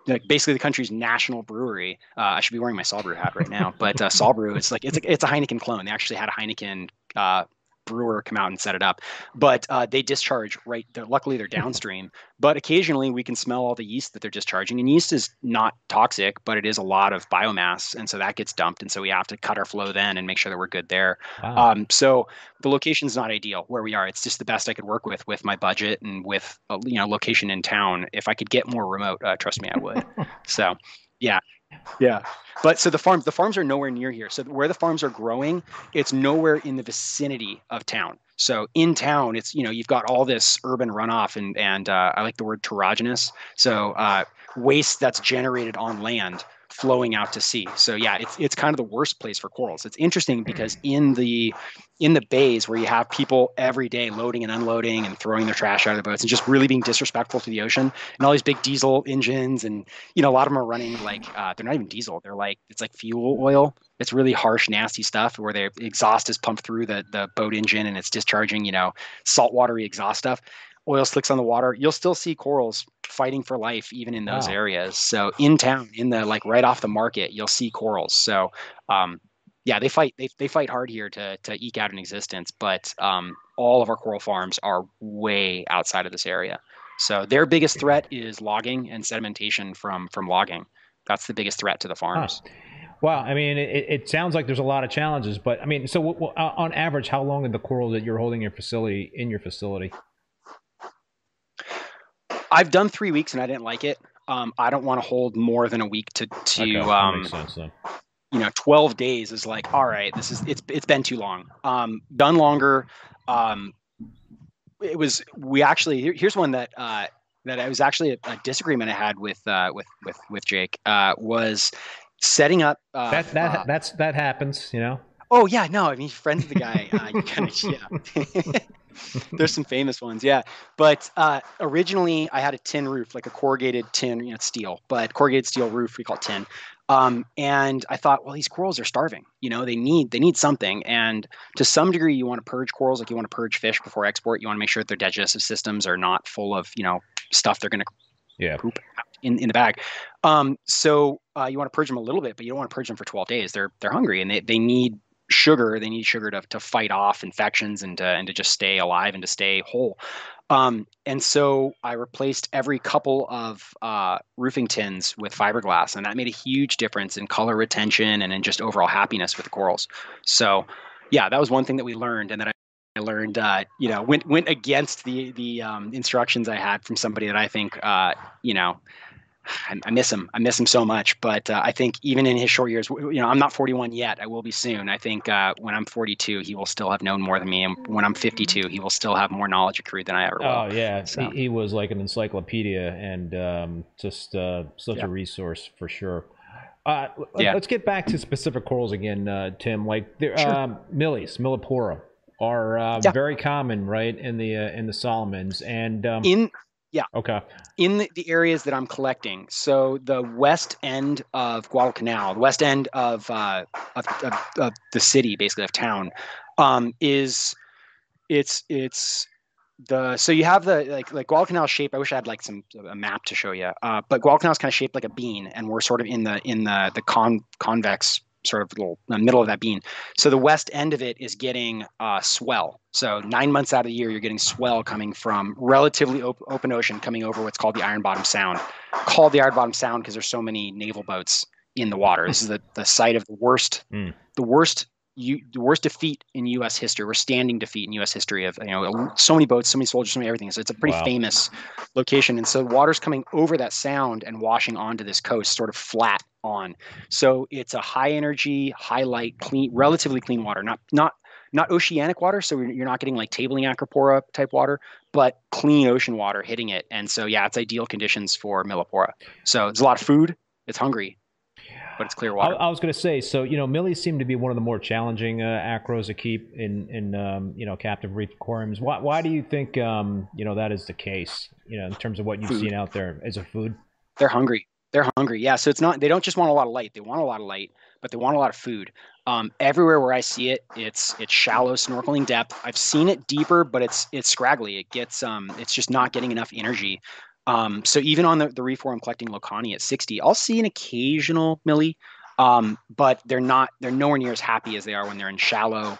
like basically the country's national brewery. Uh, I should be wearing my Brew hat right now, but uh, Brew, it's like it's a, it's a Heineken clone. They actually had a Heineken uh, brewer come out and set it up. But uh, they discharge right. They're, luckily, they're downstream. But occasionally, we can smell all the yeast that they're discharging. And yeast is not toxic, but it is a lot of biomass, and so that gets dumped. And so we have to cut our flow then and make sure that we're good there. Wow. Um, so the location's not ideal where we are. It's just the best I could work with with my budget and with a, you know location in town. If I could get more remote, uh, trust me, I would. so yeah yeah. But so the farms the farms are nowhere near here. So where the farms are growing it's nowhere in the vicinity of town. So in town it's you know you've got all this urban runoff and and uh, i like the word heterogeneous so uh, waste that's generated on land flowing out to sea. So yeah, it's it's kind of the worst place for corals. It's interesting because in the in the bays where you have people every day loading and unloading and throwing their trash out of the boats and just really being disrespectful to the ocean and all these big diesel engines and you know a lot of them are running like uh, they're not even diesel they're like it's like fuel oil it's really harsh nasty stuff where the exhaust is pumped through the the boat engine and it's discharging you know saltwatery exhaust stuff oil slicks on the water, you'll still see corals fighting for life even in those wow. areas. So in town, in the like right off the market, you'll see corals. So um, yeah, they fight they, they fight hard here to to eke out an existence, but um, all of our coral farms are way outside of this area. So their biggest threat is logging and sedimentation from from logging. That's the biggest threat to the farms. Huh. Well, I mean, it, it, sounds like there's a lot of challenges, but I mean, so w- w- on average, how long are the corals that you're holding in your facility in your facility? I've done three weeks and I didn't like it. Um, I don't want to hold more than a week to to okay, um, sense, you know, twelve days is like all right. This is it's it's been too long. Um, done longer. Um, it was we actually here, here's one that uh, that I was actually a, a disagreement I had with uh, with with with Jake uh, was setting up uh, that that uh, that's that happens you know oh yeah no I mean friends of the guy uh, you kind of yeah There's some famous ones, yeah. But uh, originally, I had a tin roof, like a corrugated tin, you know, steel, but corrugated steel roof. We call it tin. Um, and I thought, well, these corals are starving. You know, they need they need something. And to some degree, you want to purge corals, like you want to purge fish before export. You want to make sure that their digestive systems are not full of you know stuff they're going to yeah. poop in, in the bag. Um, so uh, you want to purge them a little bit, but you don't want to purge them for 12 days. They're they're hungry and they, they need sugar. They need sugar to, to fight off infections and to, and to just stay alive and to stay whole. Um, and so I replaced every couple of uh, roofing tins with fiberglass, and that made a huge difference in color retention and in just overall happiness with the corals. So, yeah, that was one thing that we learned, and that I learned, uh, you know, went went against the the um, instructions I had from somebody that I think, uh, you know, I, I, miss him. I miss him so much. But uh, I think even in his short years, you know, I'm not 41 yet. I will be soon. I think uh, when I'm 42, he will still have known more than me, and when I'm 52, he will still have more knowledge accrued than I ever will. Oh yeah, so. he, he, was like an encyclopedia and um, just uh, such yeah. a resource for sure. Uh, yeah. Let's get back to specific corals again, uh, Tim. Like sure. um, Millies, millepora are uh, yeah. very common, right, in the uh, in the Solomons, and um, in yeah. Okay. In the, the, areas that I'm collecting, so the west end of Guadalcanal, the west end of, uh, of, of, of, the city, basically of town, um, is it's it's the so you have the like like Guadalcanal shape. I wish I had like some a map to show you. Uh, but Guadalcanal is kind of shaped like a bean, and we're sort of in the in the the con convex sort of little the middle of that bean. So the west end of it is getting uh, swell. So nine months out of the year, you're getting swell coming from relatively op- open ocean coming over what's called the Iron Bottom Sound. Called the Iron Bottom Sound because there's so many naval boats in the water. This is the, the site of the worst, mm. the worst you, the worst defeat in U.S. history, or standing defeat in U.S. history of you know so many boats, so many soldiers, so many everything. So it's a pretty wow. famous location, and so water's coming over that sound and washing onto this coast, sort of flat on. So it's a high energy, high light, clean, relatively clean water, not not not oceanic water, so you're not getting like tabling acropora type water, but clean ocean water hitting it. And so yeah, it's ideal conditions for Millepora. So there's a lot of food. It's hungry but it's clear water. I, I was going to say, so you know, Millie seem to be one of the more challenging uh, acros to keep in in um, you know captive reef aquariums. Why why do you think um, you know that is the case? You know, in terms of what you've food. seen out there as a food. They're hungry. They're hungry. Yeah. So it's not. They don't just want a lot of light. They want a lot of light, but they want a lot of food. Um, everywhere where I see it, it's it's shallow snorkeling depth. I've seen it deeper, but it's it's scraggly. It gets um, it's just not getting enough energy. Um, so even on the, the I'm collecting lokani at 60, I'll see an occasional millie, um, but they're not they're nowhere near as happy as they are when they're in shallow,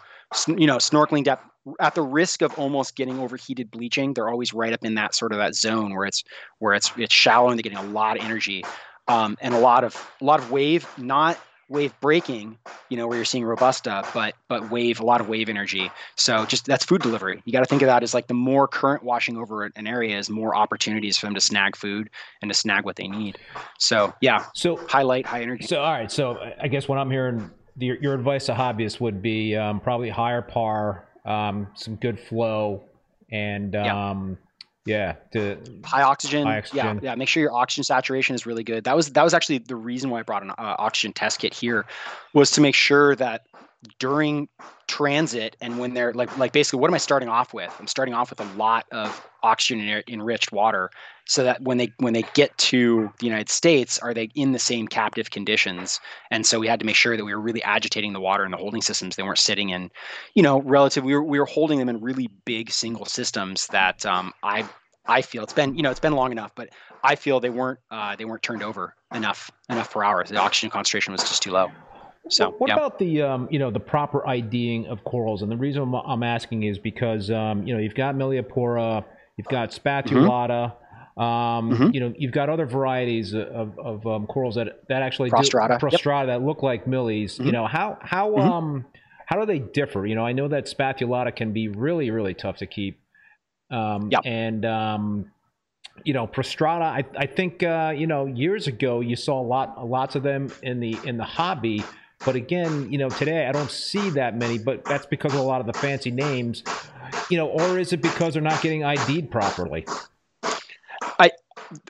you know, snorkeling depth. At the risk of almost getting overheated bleaching, they're always right up in that sort of that zone where it's where it's it's shallow and they're getting a lot of energy um, and a lot of a lot of wave, not wave breaking, you know, where you're seeing robusta, but but wave a lot of wave energy. So just that's food delivery. You got to think of that as like the more current washing over an area is more opportunities for them to snag food and to snag what they need. So yeah, so highlight high energy. So all right, so I guess what I'm hearing, your, your advice to hobbyists would be um, probably higher par, um, some good flow, and um, yeah, to high oxygen. high oxygen. Yeah, yeah. Make sure your oxygen saturation is really good. That was that was actually the reason why I brought an uh, oxygen test kit here, was to make sure that during transit and when they're like like basically what am I starting off with? I'm starting off with a lot of oxygen enriched water, so that when they when they get to the United States, are they in the same captive conditions? And so we had to make sure that we were really agitating the water in the holding systems. They weren't sitting in, you know, relative. We were we were holding them in really big single systems that um, I I feel it's been you know it's been long enough, but I feel they weren't uh, they weren't turned over enough enough per hour. The oxygen concentration was just too low. So what yeah. about the um, you know the proper IDing of corals? And the reason I'm, asking is because um, you know you've got Millepora, you've got Spathulata. Mm-hmm. Um, mm-hmm. You know, you've got other varieties of, of um, corals that that actually prostrata, do, prostrata yep. that look like millies. Mm-hmm. You know, how how mm-hmm. um how do they differ? You know, I know that spathulata can be really really tough to keep. Um, yep. and um, you know, prostrata. I I think uh, you know years ago you saw a lot lots of them in the in the hobby. But again, you know, today I don't see that many, but that's because of a lot of the fancy names, you know, or is it because they're not getting ID'd properly?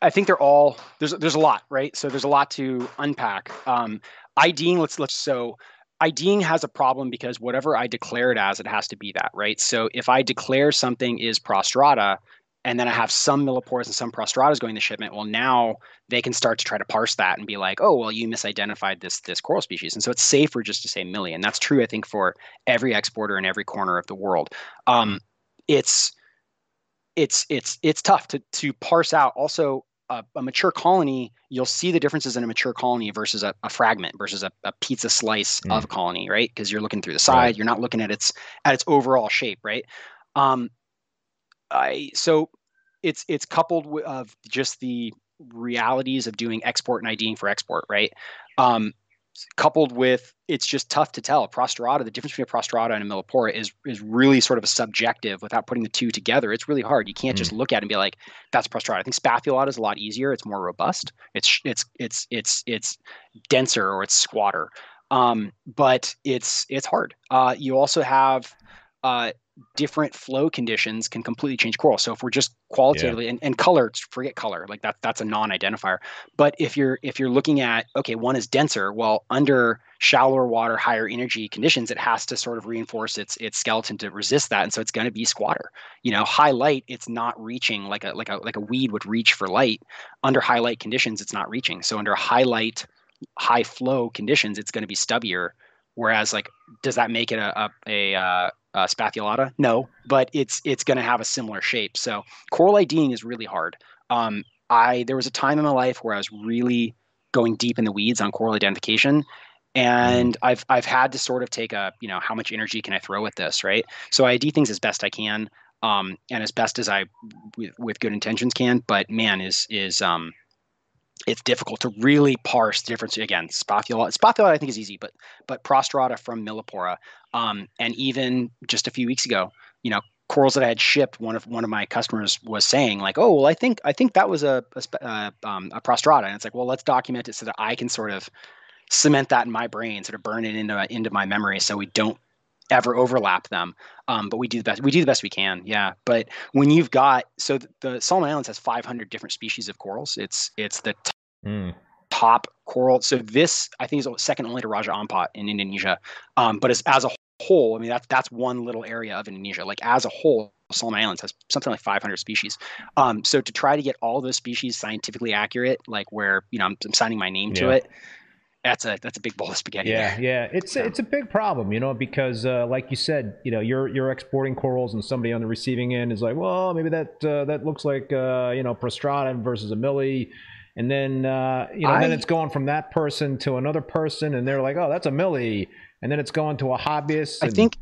I think they're all there's there's a lot, right? So there's a lot to unpack. Um, IDing, let's let's so IDing has a problem because whatever I declare it as, it has to be that, right? So if I declare something is prostrata, and then I have some millipores and some prostratas going to shipment, well, now they can start to try to parse that and be like, oh, well, you misidentified this this coral species, and so it's safer just to say million. that's true, I think, for every exporter in every corner of the world. Um, it's it's it's it's tough to to parse out. Also, a, a, mature colony, you'll see the differences in a mature colony versus a, a fragment versus a, a, pizza slice mm. of a colony, right? Because you're looking through the side, right. you're not looking at its at its overall shape, right? Um, I so it's it's coupled with of just the realities of doing export and IDing for export, right? Um, coupled with it's just tough to tell. Prostrata, the difference between a prostrata and a millepora is is really sort of a subjective. Without putting the two together, it's really hard. You can't mm. just look at it and be like, "That's prostrata." I think spathulata is a lot easier. It's more robust. It's it's it's it's it's denser or it's squatter. Um, but it's it's hard. Uh, you also have uh, different flow conditions can completely change coral. So if we're just qualitatively yeah. and, and color, forget color, like that that's a non-identifier. But if you're if you're looking at okay, one is denser, well, under shallower water, higher energy conditions, it has to sort of reinforce its its skeleton to resist that. And so it's going to be squatter. You know, high light, it's not reaching like a like a like a weed would reach for light. Under high light conditions, it's not reaching. So under high light, high flow conditions, it's going to be stubbier. Whereas, like, does that make it a a, a, uh, uh, spathulata? No, but it's it's going to have a similar shape. So coral IDing is really hard. Um, I there was a time in my life where I was really going deep in the weeds on coral identification, and mm-hmm. I've I've had to sort of take a you know how much energy can I throw at this, right? So I ID things as best I can, um, and as best as I with, with good intentions can. But man, is is um, it's difficult to really parse the difference. Again, spathula, spathula I think is easy, but but prostrata from millepora, um, and even just a few weeks ago, you know, corals that I had shipped, one of one of my customers was saying like, oh, well, I think I think that was a a, uh, um, a prostrata, and it's like, well, let's document it so that I can sort of cement that in my brain, sort of burn it into into my memory, so we don't ever overlap them. Um, but we do the best. We do the best we can. Yeah. But when you've got so the, the Solomon Islands has 500 different species of corals. It's it's the t- mm. top coral. So this I think is second only to Raja Ampat in Indonesia. Um, but as as a whole, I mean that's that's one little area of Indonesia. Like as a whole, Solomon Islands has something like 500 species. Um, so to try to get all those species scientifically accurate, like where you know I'm, I'm signing my name yeah. to it, that's a that's a big bowl of spaghetti. Yeah, there. yeah, it's so. it's a big problem, you know, because uh, like you said, you know, you're you're exporting corals, and somebody on the receiving end is like, well, maybe that uh, that looks like uh, you know prostrata versus a millie. And then uh, you know, I, then it's going from that person to another person, and they're like, "Oh, that's a millie," and then it's going to a hobbyist. And... I think,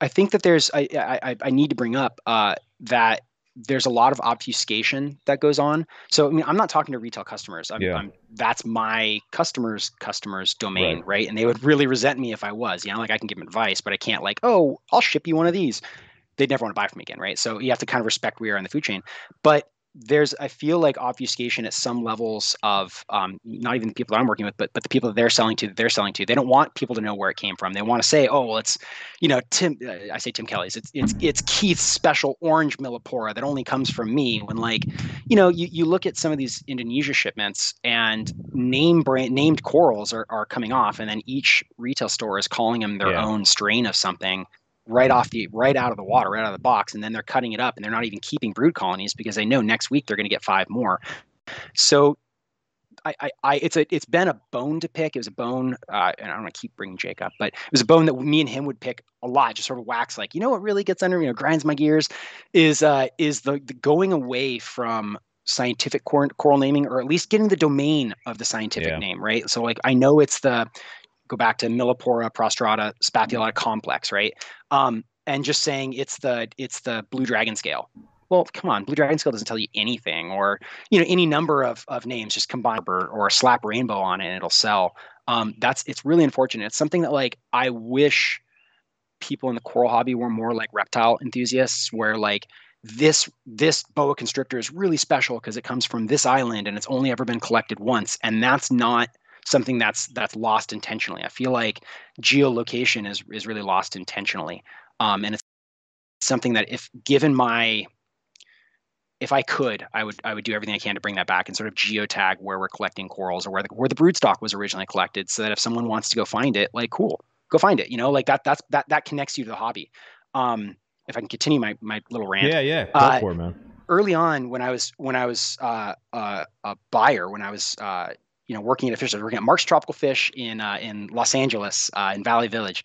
I think that there's, I, I, I need to bring up uh, that there's a lot of obfuscation that goes on. So I mean, I'm not talking to retail customers. I'm, yeah. I'm that's my customers' customers' domain, right. right. And they would really resent me if I was. You know, like I can give them advice, but I can't like, oh, I'll ship you one of these. They'd never want to buy from me again, right? So you have to kind of respect where you are in the food chain. But there's I feel like obfuscation at some levels of um, not even the people that I'm working with, but but the people that they're selling to, they're selling to. They don't want people to know where it came from. They want to say, oh well, it's you know Tim. Uh, I say Tim Kelley's. It's it's it's Keith's special orange millepora that only comes from me. When like you know you, you look at some of these Indonesia shipments and name brand named corals are, are coming off, and then each retail store is calling them their yeah. own strain of something right off the right out of the water, right out of the box, and then they're cutting it up and they're not even keeping brood colonies because they know next week they're going to get five more. So I, I, I, it's a, it's been a bone to pick. It was a bone, uh, and I don't want to keep bringing Jake up, but it was a bone that me and him would pick a lot. Just sort of wax, like you know what really gets under, you know, grinds my gears, is uh, is the, the going away from scientific coral, coral naming, or at least getting the domain of the scientific yeah. name, right? So like I know it's the go back to Millepora prostrata spathulata complex, right? Um, and just saying it's the it's the blue dragon scale. Well, come on, blue dragon scale doesn't tell you anything, or you know any number of of names. Just combine or, or slap rainbow on it, and it'll sell. Um, that's it's really unfortunate. It's something that like I wish people in the coral hobby were more like reptile enthusiasts, where like this this boa constrictor is really special because it comes from this island and it's only ever been collected once, and that's not something that's that's lost intentionally. I feel like geolocation is is really lost intentionally, um, and it's something that if given my if I could, I would I would do everything I can to bring that back and sort of geotag where we're collecting corals or where the where the broodstock was originally collected, so that if someone wants to go find it, like cool, go find it. You know, like that that's that that connects you to the hobby. Um, if I can continue my my little rant. Yeah, yeah, go uh, for it, man. Early on, when I was when I was uh, uh, a buyer, when I was uh, you know, working at a fish, I was working at Mark's Tropical Fish in uh, in Los Angeles, uh, in Valley Village,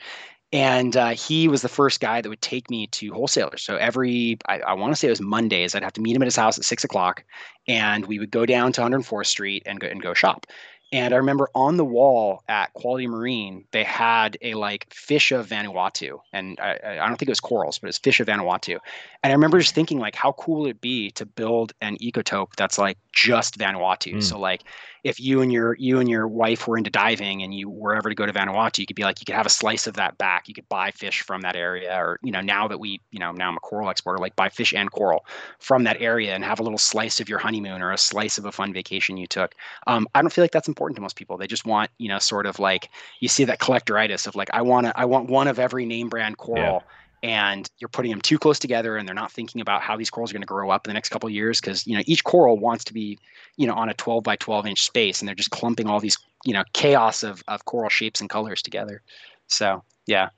and uh, he was the first guy that would take me to wholesalers. So every, I, I want to say it was Mondays, I'd have to meet him at his house at six o'clock, and we would go down to 104th Street and go and go shop. And I remember on the wall at Quality Marine, they had a like fish of Vanuatu, and I, I don't think it was corals, but it's fish of Vanuatu. And I remember just thinking like, how cool would it be to build an ecotope that's like just Vanuatu? Mm. So like, if you and your you and your wife were into diving and you were ever to go to Vanuatu, you could be like, you could have a slice of that back. You could buy fish from that area, or you know, now that we, you know, now I'm a coral exporter, like buy fish and coral from that area and have a little slice of your honeymoon or a slice of a fun vacation you took. Um, I don't feel like that's important to most people. They just want, you know, sort of like you see that collectoritis of like, I want to, I want one of every name brand coral. Yeah and you're putting them too close together and they're not thinking about how these corals are going to grow up in the next couple years because you know each coral wants to be you know on a 12 by 12 inch space and they're just clumping all these you know chaos of, of coral shapes and colors together so yeah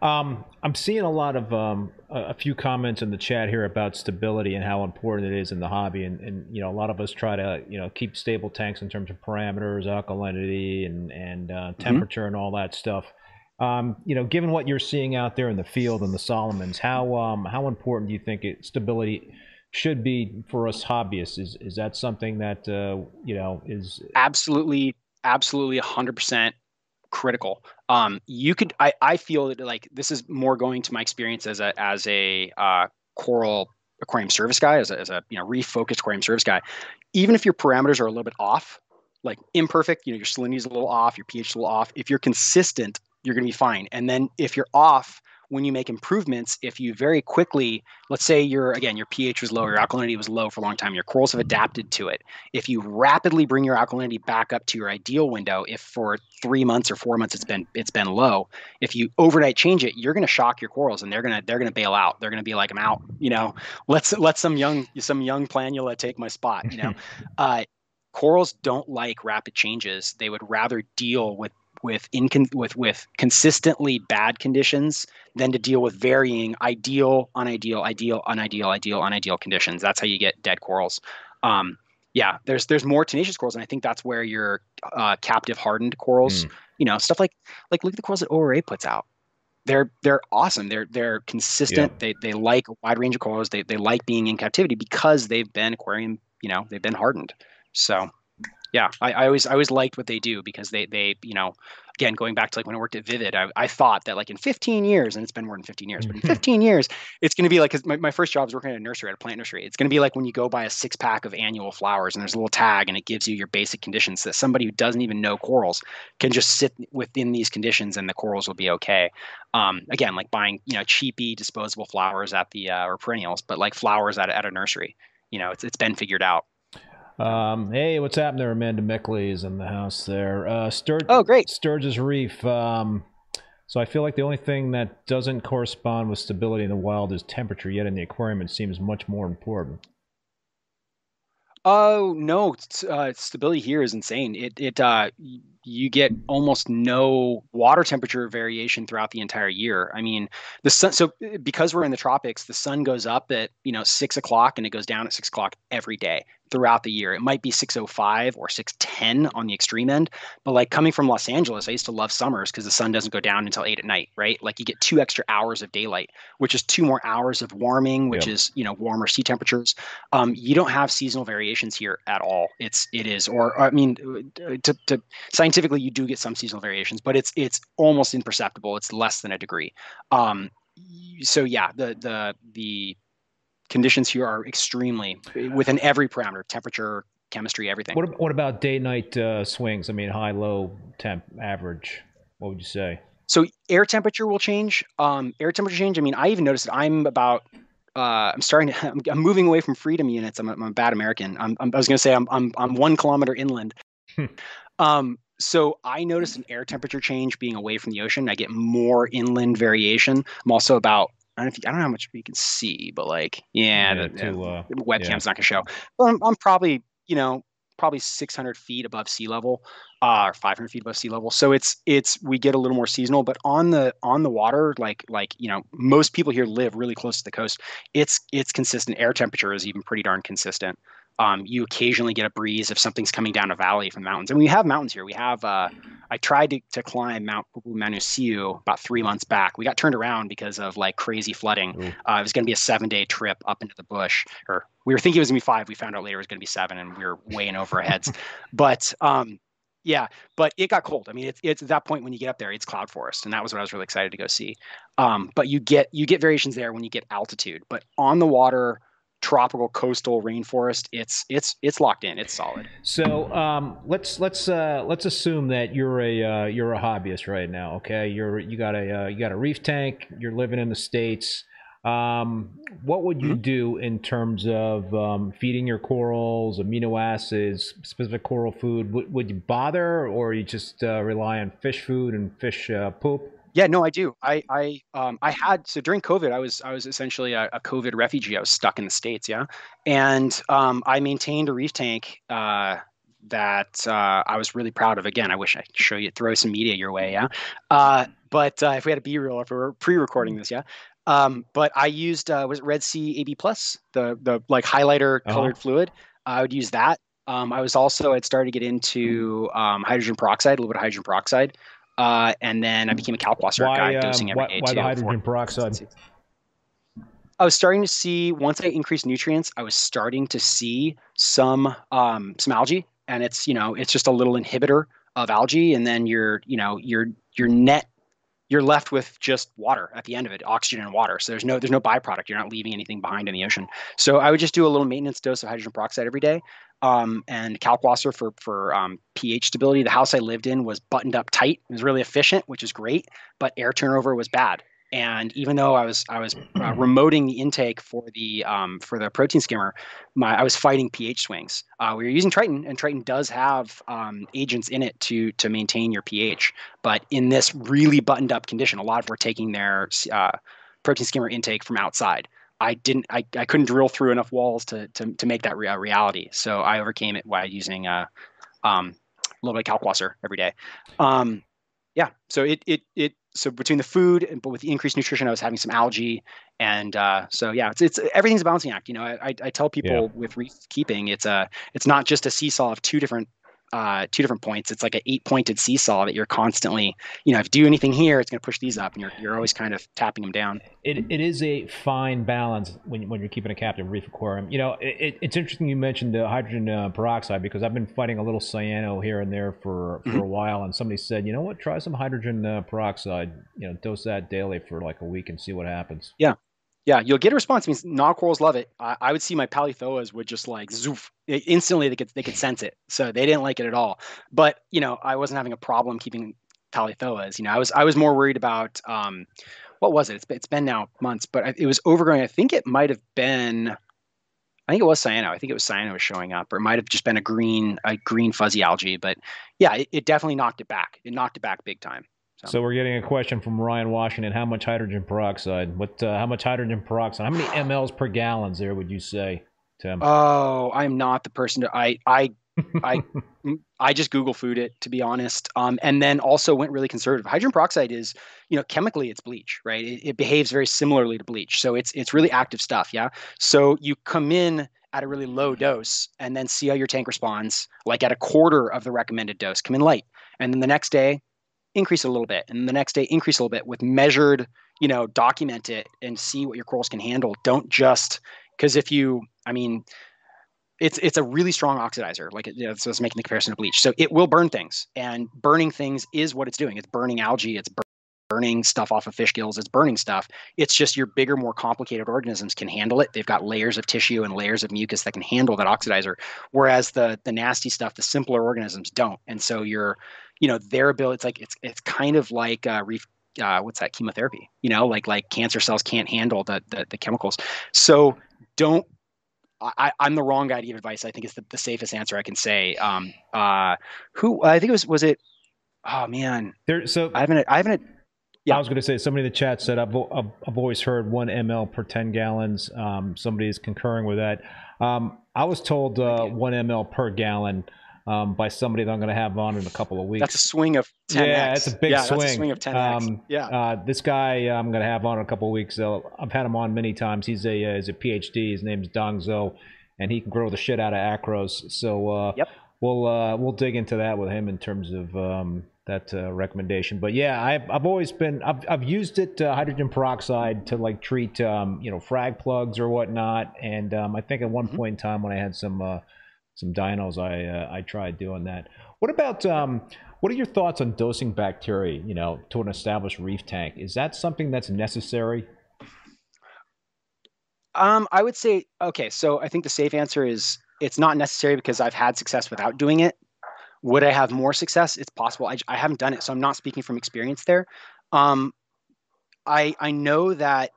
um, I'm seeing a lot of um, a, few comments in the chat here about stability and how important it is in the hobby, and, and you know a lot of us try to you know keep stable tanks in terms of parameters, alkalinity, and and uh, mm-hmm. temperature, mm-hmm. and all that stuff. Um, you know, given what you're seeing out there in the field and the Solomons, how um, how important do you think it, stability should be for us hobbyists? Is is that something that uh, you know is absolutely, absolutely, hundred percent critical. Um, you could, I, I feel that like this is more going to my experience as a as a uh, coral aquarium service guy, as a, as a you know refocused aquarium service guy. Even if your parameters are a little bit off, like imperfect, you know your salinity is a little off, your pH is a little off. If you're consistent, you're going to be fine. And then if you're off, when you make improvements, if you very quickly, let's say your again your pH was low, your alkalinity was low for a long time, your corals have adapted to it. If you rapidly bring your alkalinity back up to your ideal window, if for three months or four months it's been it's been low, if you overnight change it, you're going to shock your corals and they're gonna they're gonna bail out. They're gonna be like, I'm out. You know, let's let some young some young planula take my spot. You know, uh, corals don't like rapid changes. They would rather deal with with incon- with with consistently bad conditions than to deal with varying ideal, unideal, ideal, unideal, ideal, unideal conditions. That's how you get dead corals. Um, yeah, there's there's more tenacious corals, and I think that's where your uh, captive hardened corals, mm. you know, stuff like like look at the corals that ORA puts out. They're they're awesome. They're they're consistent. Yeah. They they like a wide range of corals. They they like being in captivity because they've been aquarium, you know, they've been hardened. So yeah I, I, always i always liked what they do because they they you know again going back to like when i worked at vivid i, I thought that like in 15 years and it's been more than 15 years but in 15 years it's going to be like cause my, my first job was working at a nursery at a plant nursery. It's going to be like when you go buy a six pack of annual flowers and there's a little tag and it gives you your basic conditions that somebody who doesn't even know corals can just sit within these conditions and the corals will be okay. Um, again like buying you know cheapy disposable flowers at the uh, or perennials but like flowers at, at a nursery you know it's, it's been figured out um, hey, what's happening there? Amanda Mickley is in the house there. Uh, Stur- oh, great. Sturgis Reef. Um, so I feel like the only thing that doesn't correspond with stability in the wild is temperature. Yet in the aquarium, it seems much more important. Oh no, uh, stability here is insane. It it uh, you get almost no water temperature variation throughout the entire year. I mean, the sun. So because we're in the tropics, the sun goes up at you know six o'clock and it goes down at six o'clock every day throughout the year. It might be 605 or 610 on the extreme end, but like coming from Los Angeles, I used to love summers because the sun doesn't go down until eight at night, right? Like you get two extra hours of daylight, which is two more hours of warming, which yep. is you know warmer sea temperatures. Um, you don't have seasonal variations here at all. It's it is, or I mean, uh, to, to scientifically, you do get some seasonal variations, but it's it's almost imperceptible. It's less than a degree. Um, so yeah, the the the conditions here are extremely within every parameter temperature chemistry everything what, what about day night uh, swings i mean high low temp average what would you say so air temperature will change um, air temperature change i mean i even noticed that i'm about uh, I'm starting to. I'm, I'm, moving away from freedom units. I'm a, I'm a bad American. I'm, I'm, i was going to say I'm, I'm I'm one kilometer inland. Hmm. um, so I noticed an air temperature change being away from the ocean. I get more inland variation. I'm also about I don't, know, you, I don't know how much you can see, but like, yeah, yeah the, too, uh, webcam's yeah. not gonna show. But I'm, I'm, probably, you know, probably 600 feet above sea level, uh, or 500 feet above sea level. So it's it's we get a little more seasonal, but on the on the water, like like you know, most people here live really close to the coast. It's it's consistent. Air temperature is even pretty darn consistent. Um, you occasionally get a breeze if something's coming down a valley from the mountains. And we have mountains here. We have, uh, I tried to, to climb Mount Manuseu about three months back. We got turned around because of like crazy flooding. Uh, it was going to be a seven day trip up into the bush, or we were thinking it was going to be five. We found out later it was going to be seven, and we were way in over our heads. but um, Yeah, but it got cold. I mean, it's it's at that point when you get up there, it's cloud forest, and that was what I was really excited to go see. Um, but you get you get variations there when you get altitude, but on the water, tropical coastal rainforest, it's it's it's locked in. It's solid. So um, let's let's uh, let's assume that you're a uh, you're a hobbyist right now. Okay, you're you got a uh, you got a reef tank. You're living in the states. Um, what would you mm-hmm. do in terms of um, feeding your corals, amino acids, specific coral food? Would, would you bother, or you just uh, rely on fish food and fish uh, poop? Yeah, no, I do. I I um I had so during COVID, I was I was essentially a, a COVID refugee. I was stuck in the states, yeah, and um I maintained a reef tank uh that uh, I was really proud of. Again, I wish I could show you, throw some media your way, yeah. Uh, but uh, if we had a B-reel, if we were pre-recording this, yeah. Um, but I used uh, was it Red Sea AB Plus, the the like highlighter uh-huh. colored uh-huh. fluid. I would use that. Um, I was also I'd started to get into um, hydrogen peroxide, a little bit of hydrogen peroxide. Uh, and then I became a Kalkwasser guy, um, dosing every why, day. Why the hydrogen peroxide? I was starting to see once I increased nutrients, I was starting to see some um, some algae, and it's you know it's just a little inhibitor of algae, and then your you know your your net you're left with just water at the end of it, oxygen and water. So there's no there's no byproduct. You're not leaving anything behind in the ocean. So I would just do a little maintenance dose of hydrogen peroxide every day, um, and Kalkwasser for for um, pH stability. The house I lived in was buttoned up tight. It was really efficient, which is great, but air turnover was bad. And even though I was I was uh, remoting the intake for the um, for the protein skimmer, my I was fighting pH swings. Uh, we were using Triton, and Triton does have um, agents in it to to maintain your pH. But in this really buttoned up condition, a lot of were taking their uh, protein skimmer intake from outside. I didn't I, I couldn't drill through enough walls to to, to make that re- reality. So I overcame it by using uh, um, a little bit of Kalkwasser every day. Um, yeah, so it it it so between the food and but with the increased nutrition, I was having some algae, and uh, so yeah, it's it's everything's a balancing act. You know, I I, tell people yeah. with reef keeping, it's a it's not just a seesaw of two different uh, two different points. It's like an eight pointed seesaw that you're constantly, you know, if you do anything here, it's going to push these up, and you're, you're always kind of tapping them down. It, it is a fine balance when, when you're keeping a captive reef aquarium. You know, it, it's interesting you mentioned the hydrogen uh, peroxide because I've been fighting a little cyano here and there for, for mm-hmm. a while, and somebody said, you know what, try some hydrogen uh, peroxide. You know, dose that daily for like a week and see what happens. Yeah, yeah, you'll get a response. I mean, nog corals love it. I, I, would see my palythoas would just like zoof instantly. They could they could sense it, so they didn't like it at all. But you know, I wasn't having a problem keeping palythoas. You know, I was I was more worried about um, what was it? It's been, it's been now months, but it was overgrowing. I think it might have been. I think it was cyano. I think it was cyano was showing up, or it might have just been a green, a green fuzzy algae. But yeah, it, it definitely knocked it back. It knocked it back big time. So. so. we're getting a question from Ryan Washington. How much hydrogen peroxide? What? Uh, how much hydrogen peroxide? How many mLs per gallons there would you say, Tim? Oh, I'm not the person to. I I I I just Google food it to be honest. Um, and then also went really conservative. Hydrogen peroxide is, you know, chemically it's bleach, right? It, it behaves very similarly to bleach, so it's it's really active stuff. Yeah. So you come in at a really low dose and then see how your tank responds, like at a quarter of the recommended dose. Come in light, and then the next day increase it a little bit and the next day increase a little bit with measured you know document it and see what your corals can handle. Don't just because if you i mean it's it's a really strong oxidizer like you know, so it's making the comparison to bleach. So it will burn things and burning things is what it's doing. It's burning algae it's burning stuff off of fish gills it's burning stuff. It's just your bigger more complicated organisms can handle it. They've got layers of tissue and layers of mucus that can handle that oxidizer whereas the the nasty stuff the simpler organisms don't. And so you're you know their ability it's like it's it's kind of like uh, reef uh, what's that chemotherapy you know like like cancer cells can't handle the the, the chemicals so don't I, I'm the wrong guy to give advice. I think it's the, the safest answer I can say. Um, uh, who I think it was was it? Oh man, there. So I haven't. I haven't. Yeah. I was going to say somebody in the chat said I've, I've, I've always heard one ml per 10 gallons. Um, somebody is concurring with that. Um, I was told uh, one ml per gallon um, by somebody that I'm going to have on in a couple of weeks. That's a swing of 10 Yeah, it's a big yeah, swing. That's a swing of 10 um, yeah. Uh, this guy uh, I'm going to have on in a couple of weeks. So I've had him on many times. He's a uh, he's a PhD. His name's Dong Zhou, and he can grow the shit out of acros. So uh, yep. we'll uh, we'll dig into that with him in terms of um, that uh, recommendation. But yeah, I've, I've always been I've, I've used it uh, hydrogen peroxide to like treat um, you know frag plugs or whatnot. And um, I think at one mm-hmm. point in time when I had some uh, some dinos, I uh, I tried doing that. What about um, what are your thoughts on dosing bacteria, you know, to an established reef tank? Is that something that's necessary? Um, I would say okay. So I think the safe answer is it's not necessary because I've had success without doing it. Would I have more success? It's possible. I, I haven't done it, so I'm not speaking from experience there. Um, I I know that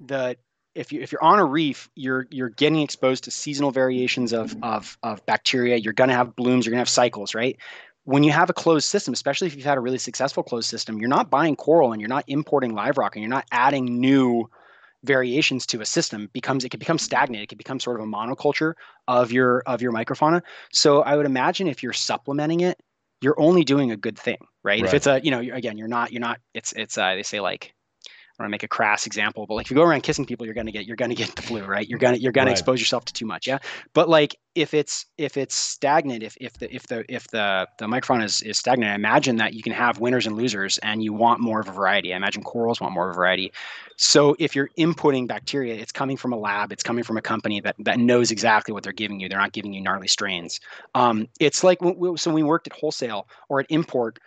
the if you if you're on a reef, you're you're getting exposed to seasonal variations of of of bacteria. You're going to have blooms. You're going to have cycles, right? When you have a closed system, especially if you've had a really successful closed system, you're not buying coral and you're not importing live rock and you're not adding new variations to a system becomes it can become stagnant it can become sort of a monoculture of your of your microfauna so i would imagine if you're supplementing it you're only doing a good thing right, right. if it's a you know again you're not you're not it's it's uh, they say like I want to make a crass example, but like if you go around kissing people, you're gonna get you're gonna get the flu, right? You're gonna you're gonna right. expose yourself to too much, yeah. But like if it's if it's stagnant, if if the if the if the the microfauna is, is stagnant, I imagine that you can have winners and losers, and you want more of a variety. I imagine corals want more of a variety. So if you're inputting bacteria, it's coming from a lab, it's coming from a company that that knows exactly what they're giving you. They're not giving you gnarly strains. Um, it's like so when we worked at wholesale or at import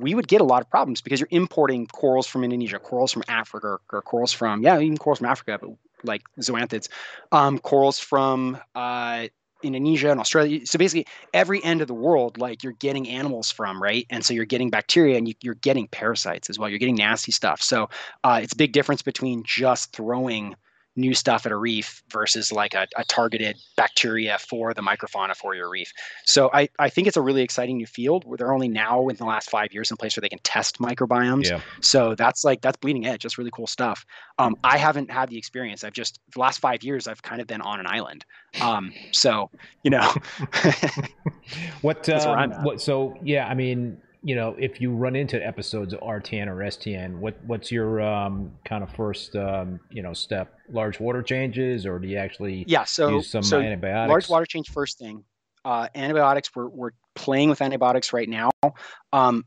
we would get a lot of problems because you're importing corals from Indonesia, corals from Africa, or, or corals from yeah, even corals from Africa, but like zoanthids, um, corals from uh, Indonesia and Australia. So basically, every end of the world, like you're getting animals from, right? And so you're getting bacteria and you, are getting parasites as well. You're getting nasty stuff. So uh, it's a big difference between just throwing new stuff at a reef versus like a, a, targeted bacteria for the microfauna for your reef. So I, I think it's a really exciting new field where they're only now in the last five years in a place where they can test microbiomes. Yeah. So that's like that's bleeding edge. That's really cool stuff. Um, I haven't had the experience. I've just the last five years I've kind of been on an island. Um, so you know. what um, what so yeah, I mean you know, if you run into episodes of RTN or STN, what what's your um, kind of first um, you know step? Large water changes, or do you actually yeah? So use some so antibiotics? Large water change first thing. Uh, antibiotics. We're we're playing with antibiotics right now. Um,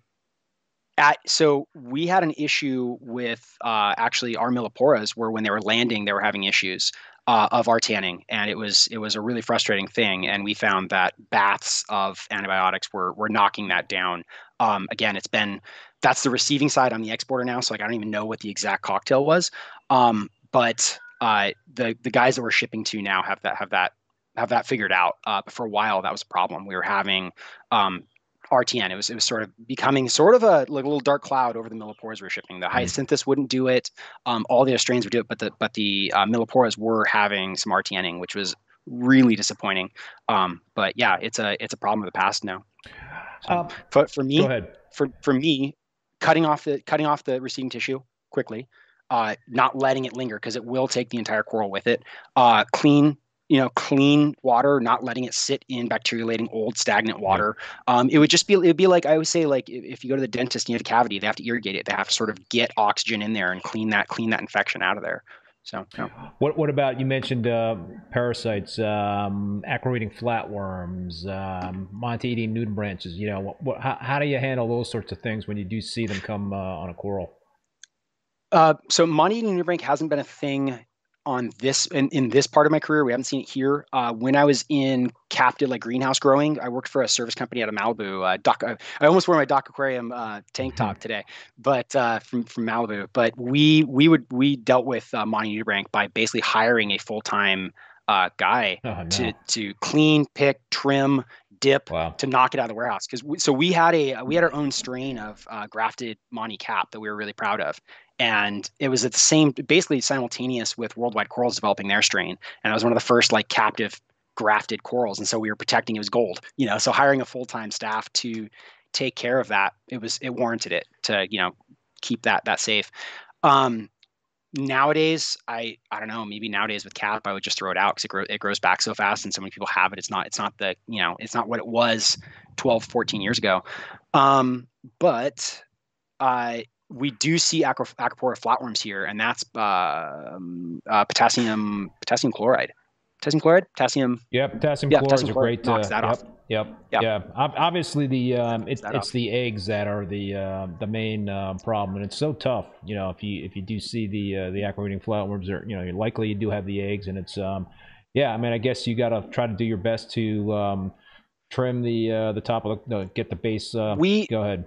at so we had an issue with uh, actually our milleporas where when they were landing they were having issues uh, of RTNing, and it was it was a really frustrating thing. And we found that baths of antibiotics were were knocking that down. Um, again, it's been that's the receiving side. I'm the exporter now, so like I don't even know what the exact cocktail was. Um, but uh, the the guys that we're shipping to now have that have that have that figured out. Uh, but for a while, that was a problem. We were having um, RTN. It was it was sort of becoming sort of a like a little dark cloud over the millepores we're shipping. The hyacinthus wouldn't do it. Um, all the other strains would do it, but the but the uh, milleporas were having some RTNing, which was really disappointing. Um, but yeah, it's a it's a problem of the past now. Um, for for me, for for me, cutting off the cutting off the receiving tissue quickly, uh, not letting it linger because it will take the entire coral with it. Uh, clean you know clean water not letting it sit in bacteriolating old stagnant water. Um, it would just be it would be like i always say like if you go to the dentist and you have a cavity they have to irrigate it. They have to sort of get oxygen in there and clean that clean that infection out of there so yeah. what what about you mentioned uh, parasites um, acro-eating flatworms um, monti-eating newton branches? you know what, what, how, how do you handle those sorts of things when you do see them come uh, on a coral uh, so monti-eating nudibranch hasn't been a thing on this in, in this part of my career. We haven't seen it here. Uh, when I was in captive like greenhouse growing, I worked for a service company out of Malibu. Uh, Doc, I, I almost wore my Doc Aquarium uh, tank mm-hmm. top today, but uh, from from Malibu. But we we would we dealt with uh, Monti Nudibranch by basically hiring a full time uh, guy oh, no. to to clean, pick, trim, dip wow. to knock it out of the warehouse. Because so we had a we had our own strain of uh, grafted Monti Cap that we were really proud of, and it was at the same basically simultaneous with worldwide corals developing their strain and it was one of the first like captive grafted corals and so we were protecting it was gold you know so hiring a full-time staff to take care of that it was it warranted it to you know keep that that safe um nowadays i i don't know maybe nowadays with cap i would just throw it out because it, grow, it grows back so fast and so many people have it it's not it's not the you know it's not what it was 12 14 years ago um but uh we do see acropora flatworms here, and that's uh, uh, potassium potassium chloride. Potassium chloride, potassium. Yeah, potassium yeah, chloride is a great. Knocks uh, that yep, off. Yep. Yep. Yeah. Obviously, the um, it, it's the eggs that are the uh, the main uh, problem, and it's so tough. You know, if you if you do see the uh, the acro flatworms, are you know, you're likely you do have the eggs, and it's um, yeah. I mean, I guess you got to try to do your best to um, trim the uh, the top of the no, get the base. Uh, we go ahead.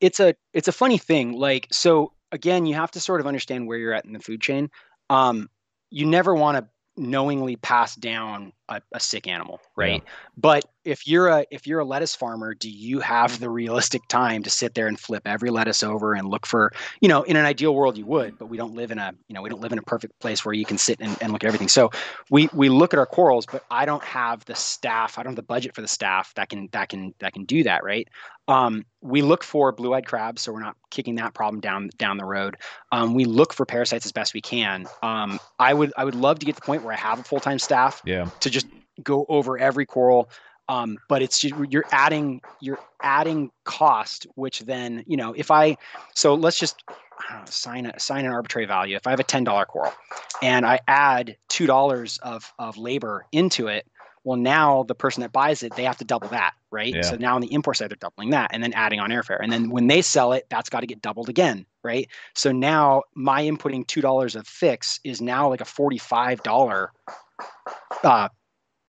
It's a it's a funny thing. Like so again, you have to sort of understand where you're at in the food chain. Um, you never want to knowingly pass down a, a sick animal, right? Yeah. But if you're a if you're a lettuce farmer, do you have the realistic time to sit there and flip every lettuce over and look for, you know, in an ideal world you would, but we don't live in a, you know, we don't live in a perfect place where you can sit and, and look at everything. So we we look at our corals, but I don't have the staff, I don't have the budget for the staff that can that can that can do that, right? Um, we look for blue-eyed crabs, so we're not kicking that problem down down the road. Um, we look for parasites as best we can. Um, I would I would love to get to the point where I have a full-time staff yeah. to just go over every coral. Um, but it's you're adding you're adding cost, which then you know if I so let's just know, assign a, assign an arbitrary value. If I have a ten dollar coral and I add two dollars of of labor into it, well now the person that buys it they have to double that, right? Yeah. So now on the import side they're doubling that and then adding on airfare, and then when they sell it, that's got to get doubled again, right? So now my inputting two dollars of fix is now like a forty five dollar uh,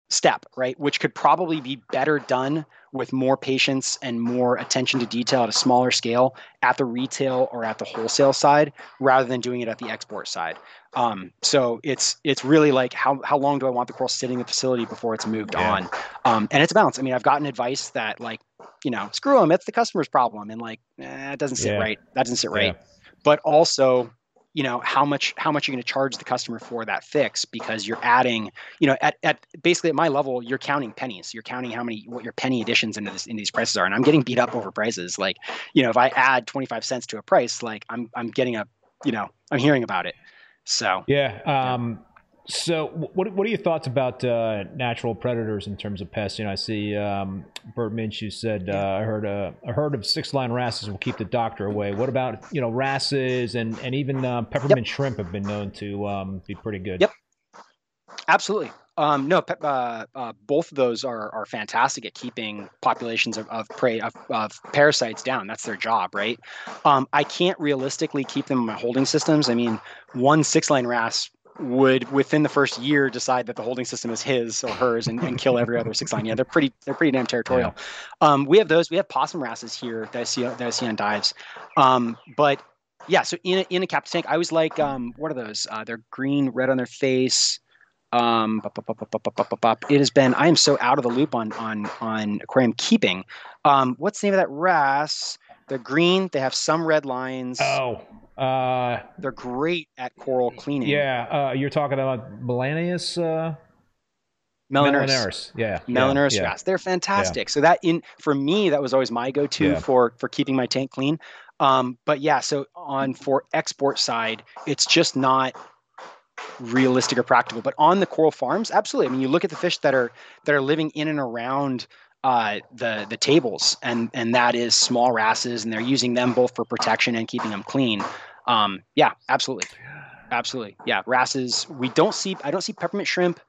step, right? Which could probably be better done with more patience and more attention to detail at a smaller scale at the retail or at the wholesale side rather than doing it at the export side. Um, so it's it's really like how how long do I want the coral sitting in the facility before it's moved yeah. on? Um, and it's a balance. I mean, I've gotten advice that like, you know, screw them, it's the customer's problem, and like, eh, it doesn't sit yeah. right. That doesn't sit right. Yeah. But also, you know how much how much you're going to charge the customer for that fix because you're adding you know at, at basically at my level you're counting pennies. You're counting how many what your penny additions into this in these prices are. And i'm getting beat up over prices. Like you know if i add 25 cents to a price like i'm i'm getting a you know i'm hearing about it. So yeah um so, what what are your thoughts about uh, natural predators in terms of pests? You know, I see um, Bert Minshew said uh, I heard a, a herd of six line wrasses will keep the doctor away. What about you know wrasses and and even uh, peppermint yep. shrimp have been known to um, be pretty good. Yep, absolutely. Um, no, uh, uh, both of those are are fantastic at keeping populations of, of prey of, of parasites down. That's their job, right? Um, I can't realistically keep them in my holding systems. I mean, one six line wrasse would within the first year decide that the holding system is his or hers and, and kill every other six line. Yeah, they're pretty they're pretty damn territorial. Yeah. Um, we have those. We have possum wrasses here that I see that I see on dives. Um, but yeah, so in a, in a captive tank, I was like, um, what are those? Uh, they're green, red on their face. Um, it has been. I am so out of the loop on on on aquarium keeping. Um, what's the name of that wrasse? They're green. They have some red lines. Oh, uh, They're great at coral cleaning. Yeah, uh, you're talking about Melanurus. Uh, yeah, Melanurus yeah, yeah. They're fantastic. Yeah. So that in for me, that was always my go-to for for keeping my tank clean. Um, but yeah, so on for export side, it's just not realistic or practical. But on the coral farms, absolutely. I mean, you look at the fish that are that are living in and around uh, the the tables, and and that is small wrasses, and they're using them both for protection and keeping them clean. Um, yeah, absolutely, absolutely. Yeah, wrasses. We don't see. I don't see peppermint shrimp.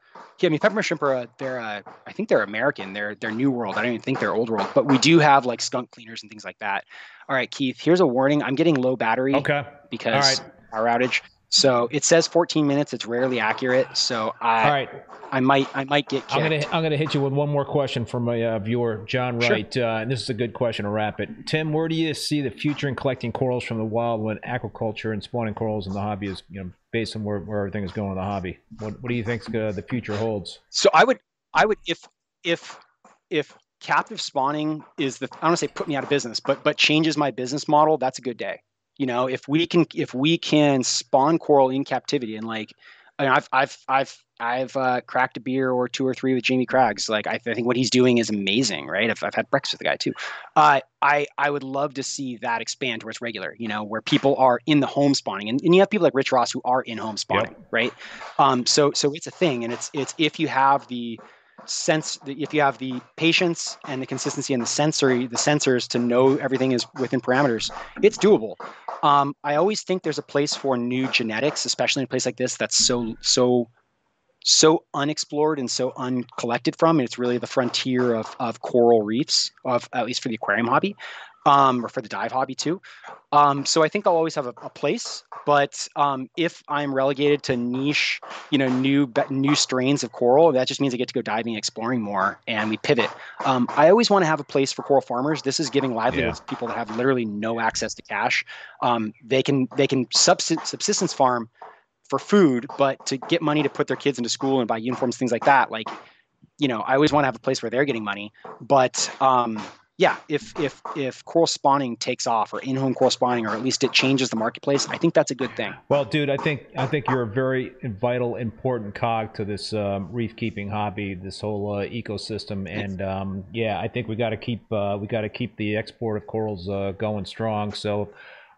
Yeah, I mean peppermint shrimp are a, they're a, I think they're American. They're they're New World. I don't even think they're Old World. But we do have like skunk cleaners and things like that. All right, Keith. Here's a warning. I'm getting low battery. Okay. Because our outage. So it says 14 minutes. It's rarely accurate. So I, all right, I might, I might get. Kicked. I'm gonna, I'm gonna hit you with one more question from a uh, viewer, John Wright. Sure. Uh, and this is a good question to wrap it. Tim, where do you see the future in collecting corals from the wild when aquaculture and spawning corals in the hobby is, you know, based on where, where everything is going in the hobby? What, what do you think uh, the future holds? So I would, I would, if, if, if captive spawning is the, I don't want to say put me out of business, but, but changes my business model, that's a good day you know if we can if we can spawn coral in captivity and like I've I've I've I've uh, cracked a beer or two or three with Jamie Craggs. Like I, I, think what he's doing is amazing, right? I've, I've had breakfast with the guy too. Uh, I I would love to see that expand towards regular. You know, where people are in the home spawning, and, and you have people like Rich Ross who are in home spawning, yep. right? Um, so so it's a thing, and it's it's if you have the sense if you have the patience and the consistency and the sensory the sensors to know everything is within parameters it's doable. Um, i always think there's a place for new genetics especially in a place like this that's so so so unexplored and so uncollected from and it's really the frontier of, of coral reefs of at least for the aquarium hobby um, or for the dive hobby too. Um, so I think I'll always have a, a place. But um, if I'm relegated to niche, you know, new new strains of coral, that just means I get to go diving, exploring more, and we pivot. Um, I always want to have a place for coral farmers. This is giving livelihoods Yeah. to people that have literally no access to cash. Um, they can they can subsist- subsistence farm for food, but to get money to put their kids into school and buy uniforms, things like that, like you know, I always want to have a place where they're getting money. But um, yeah, if if if coral spawning takes off or in-home coral spawning, or at least it changes the marketplace, I think that's a good thing. Well, dude, I think I think you're a very vital, important cog to this um, reef keeping hobby, this whole uh, ecosystem, and um, yeah, I think we got to keep uh, we got to keep the export of corals uh, going strong. So,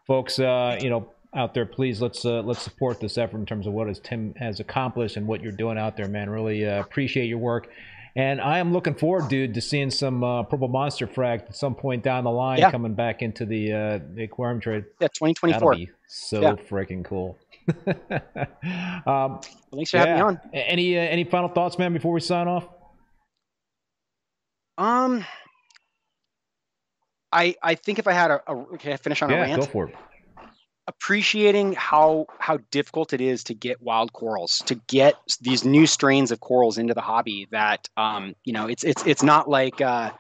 folks, uh, you know, out there, please let's uh, let's support this effort in terms of what has Tim has accomplished and what you're doing out there, man. Really uh, appreciate your work. And I am looking forward, dude, to seeing some uh, purple monster frag at some point down the line Yeah. coming back into the, uh, the aquarium trade. Yeah, That'll 2024. be so Yeah. freaking cool. um, thanks for having me on. Any uh, any final thoughts, man, before we sign off? Um, I I think if I had a, a can I finish on a Yeah, rant? go for it. Appreciating how how difficult it is to get wild corals to get these new strains of corals into the hobby that um you know it's it's it's not like uh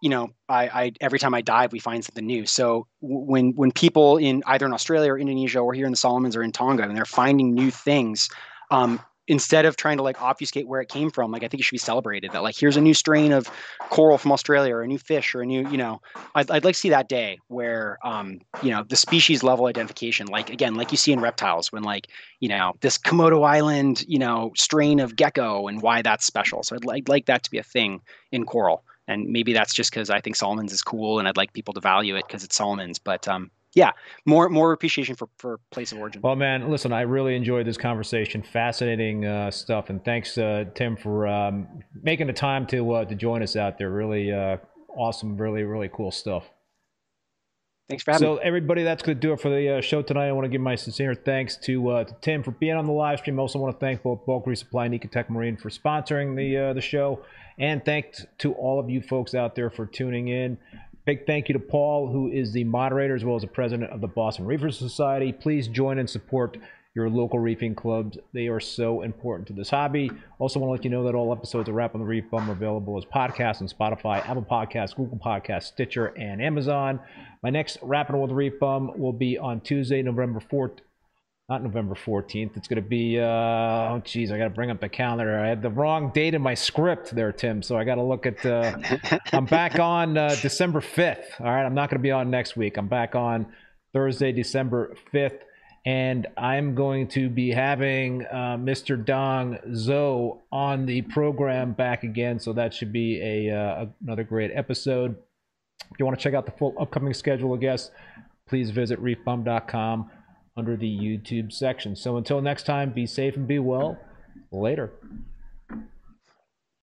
you know I, I every time i dive we find something new. So when when people in either in australia or indonesia or here in the solomons or in tonga and they're finding new things um instead of trying to like obfuscate where it came from like i think it should be celebrated that like here's a new strain of coral from australia or a new fish or a new you know I'd, I'd like to see that day where um, you know the species level identification like again like you see in reptiles when like you know this komodo island you know strain of gecko and why that's special. So i'd like, like that to be a thing in coral. And maybe that's just because i think solomons is cool and i'd like people to value it because it's solomons but um, yeah more more appreciation for for place of origin Well, man, listen, I really enjoyed this conversation. Fascinating uh, stuff, and thanks, uh, Tim, for um, making the time to uh, to join us out there. Really uh, awesome, really really cool stuff. thanks for having So, me everybody, that's going to do it for the uh, show tonight. I want to give my sincere thanks to, uh, to Tim for being on the live stream. I also want to thank both Bulk Reef Supply and Ecotech Marine for sponsoring the uh, the show, and thanks to all of you folks out there for tuning in. Big thank you to Paul, who is the moderator as well as the president of the Boston Reefers Society. Please join and support your local reefing clubs. They are so important to this hobby. Also, want to let you know that all episodes of Rap on the ReefBum are available as podcasts on Spotify, Apple Podcasts, Google Podcasts, Stitcher, and Amazon. My next Rapping with the ReefBum will be on Tuesday, November 4th. Not November 14th. It's going to be, uh, oh, geez, I got to bring up the calendar. I had the wrong date in my script there, Tim. So I got to look at, uh, I'm back on uh, December 5th. All right. I'm not going to be on next week. I'm back on Thursday, December 5th. And I'm going to be having uh, Mr. Dong Zo on the program back again. So that should be a, uh, another great episode. If you want to check out the full upcoming schedule of guests, please visit reefbum.com under the YouTube section. So until next time, be safe and be well. Later.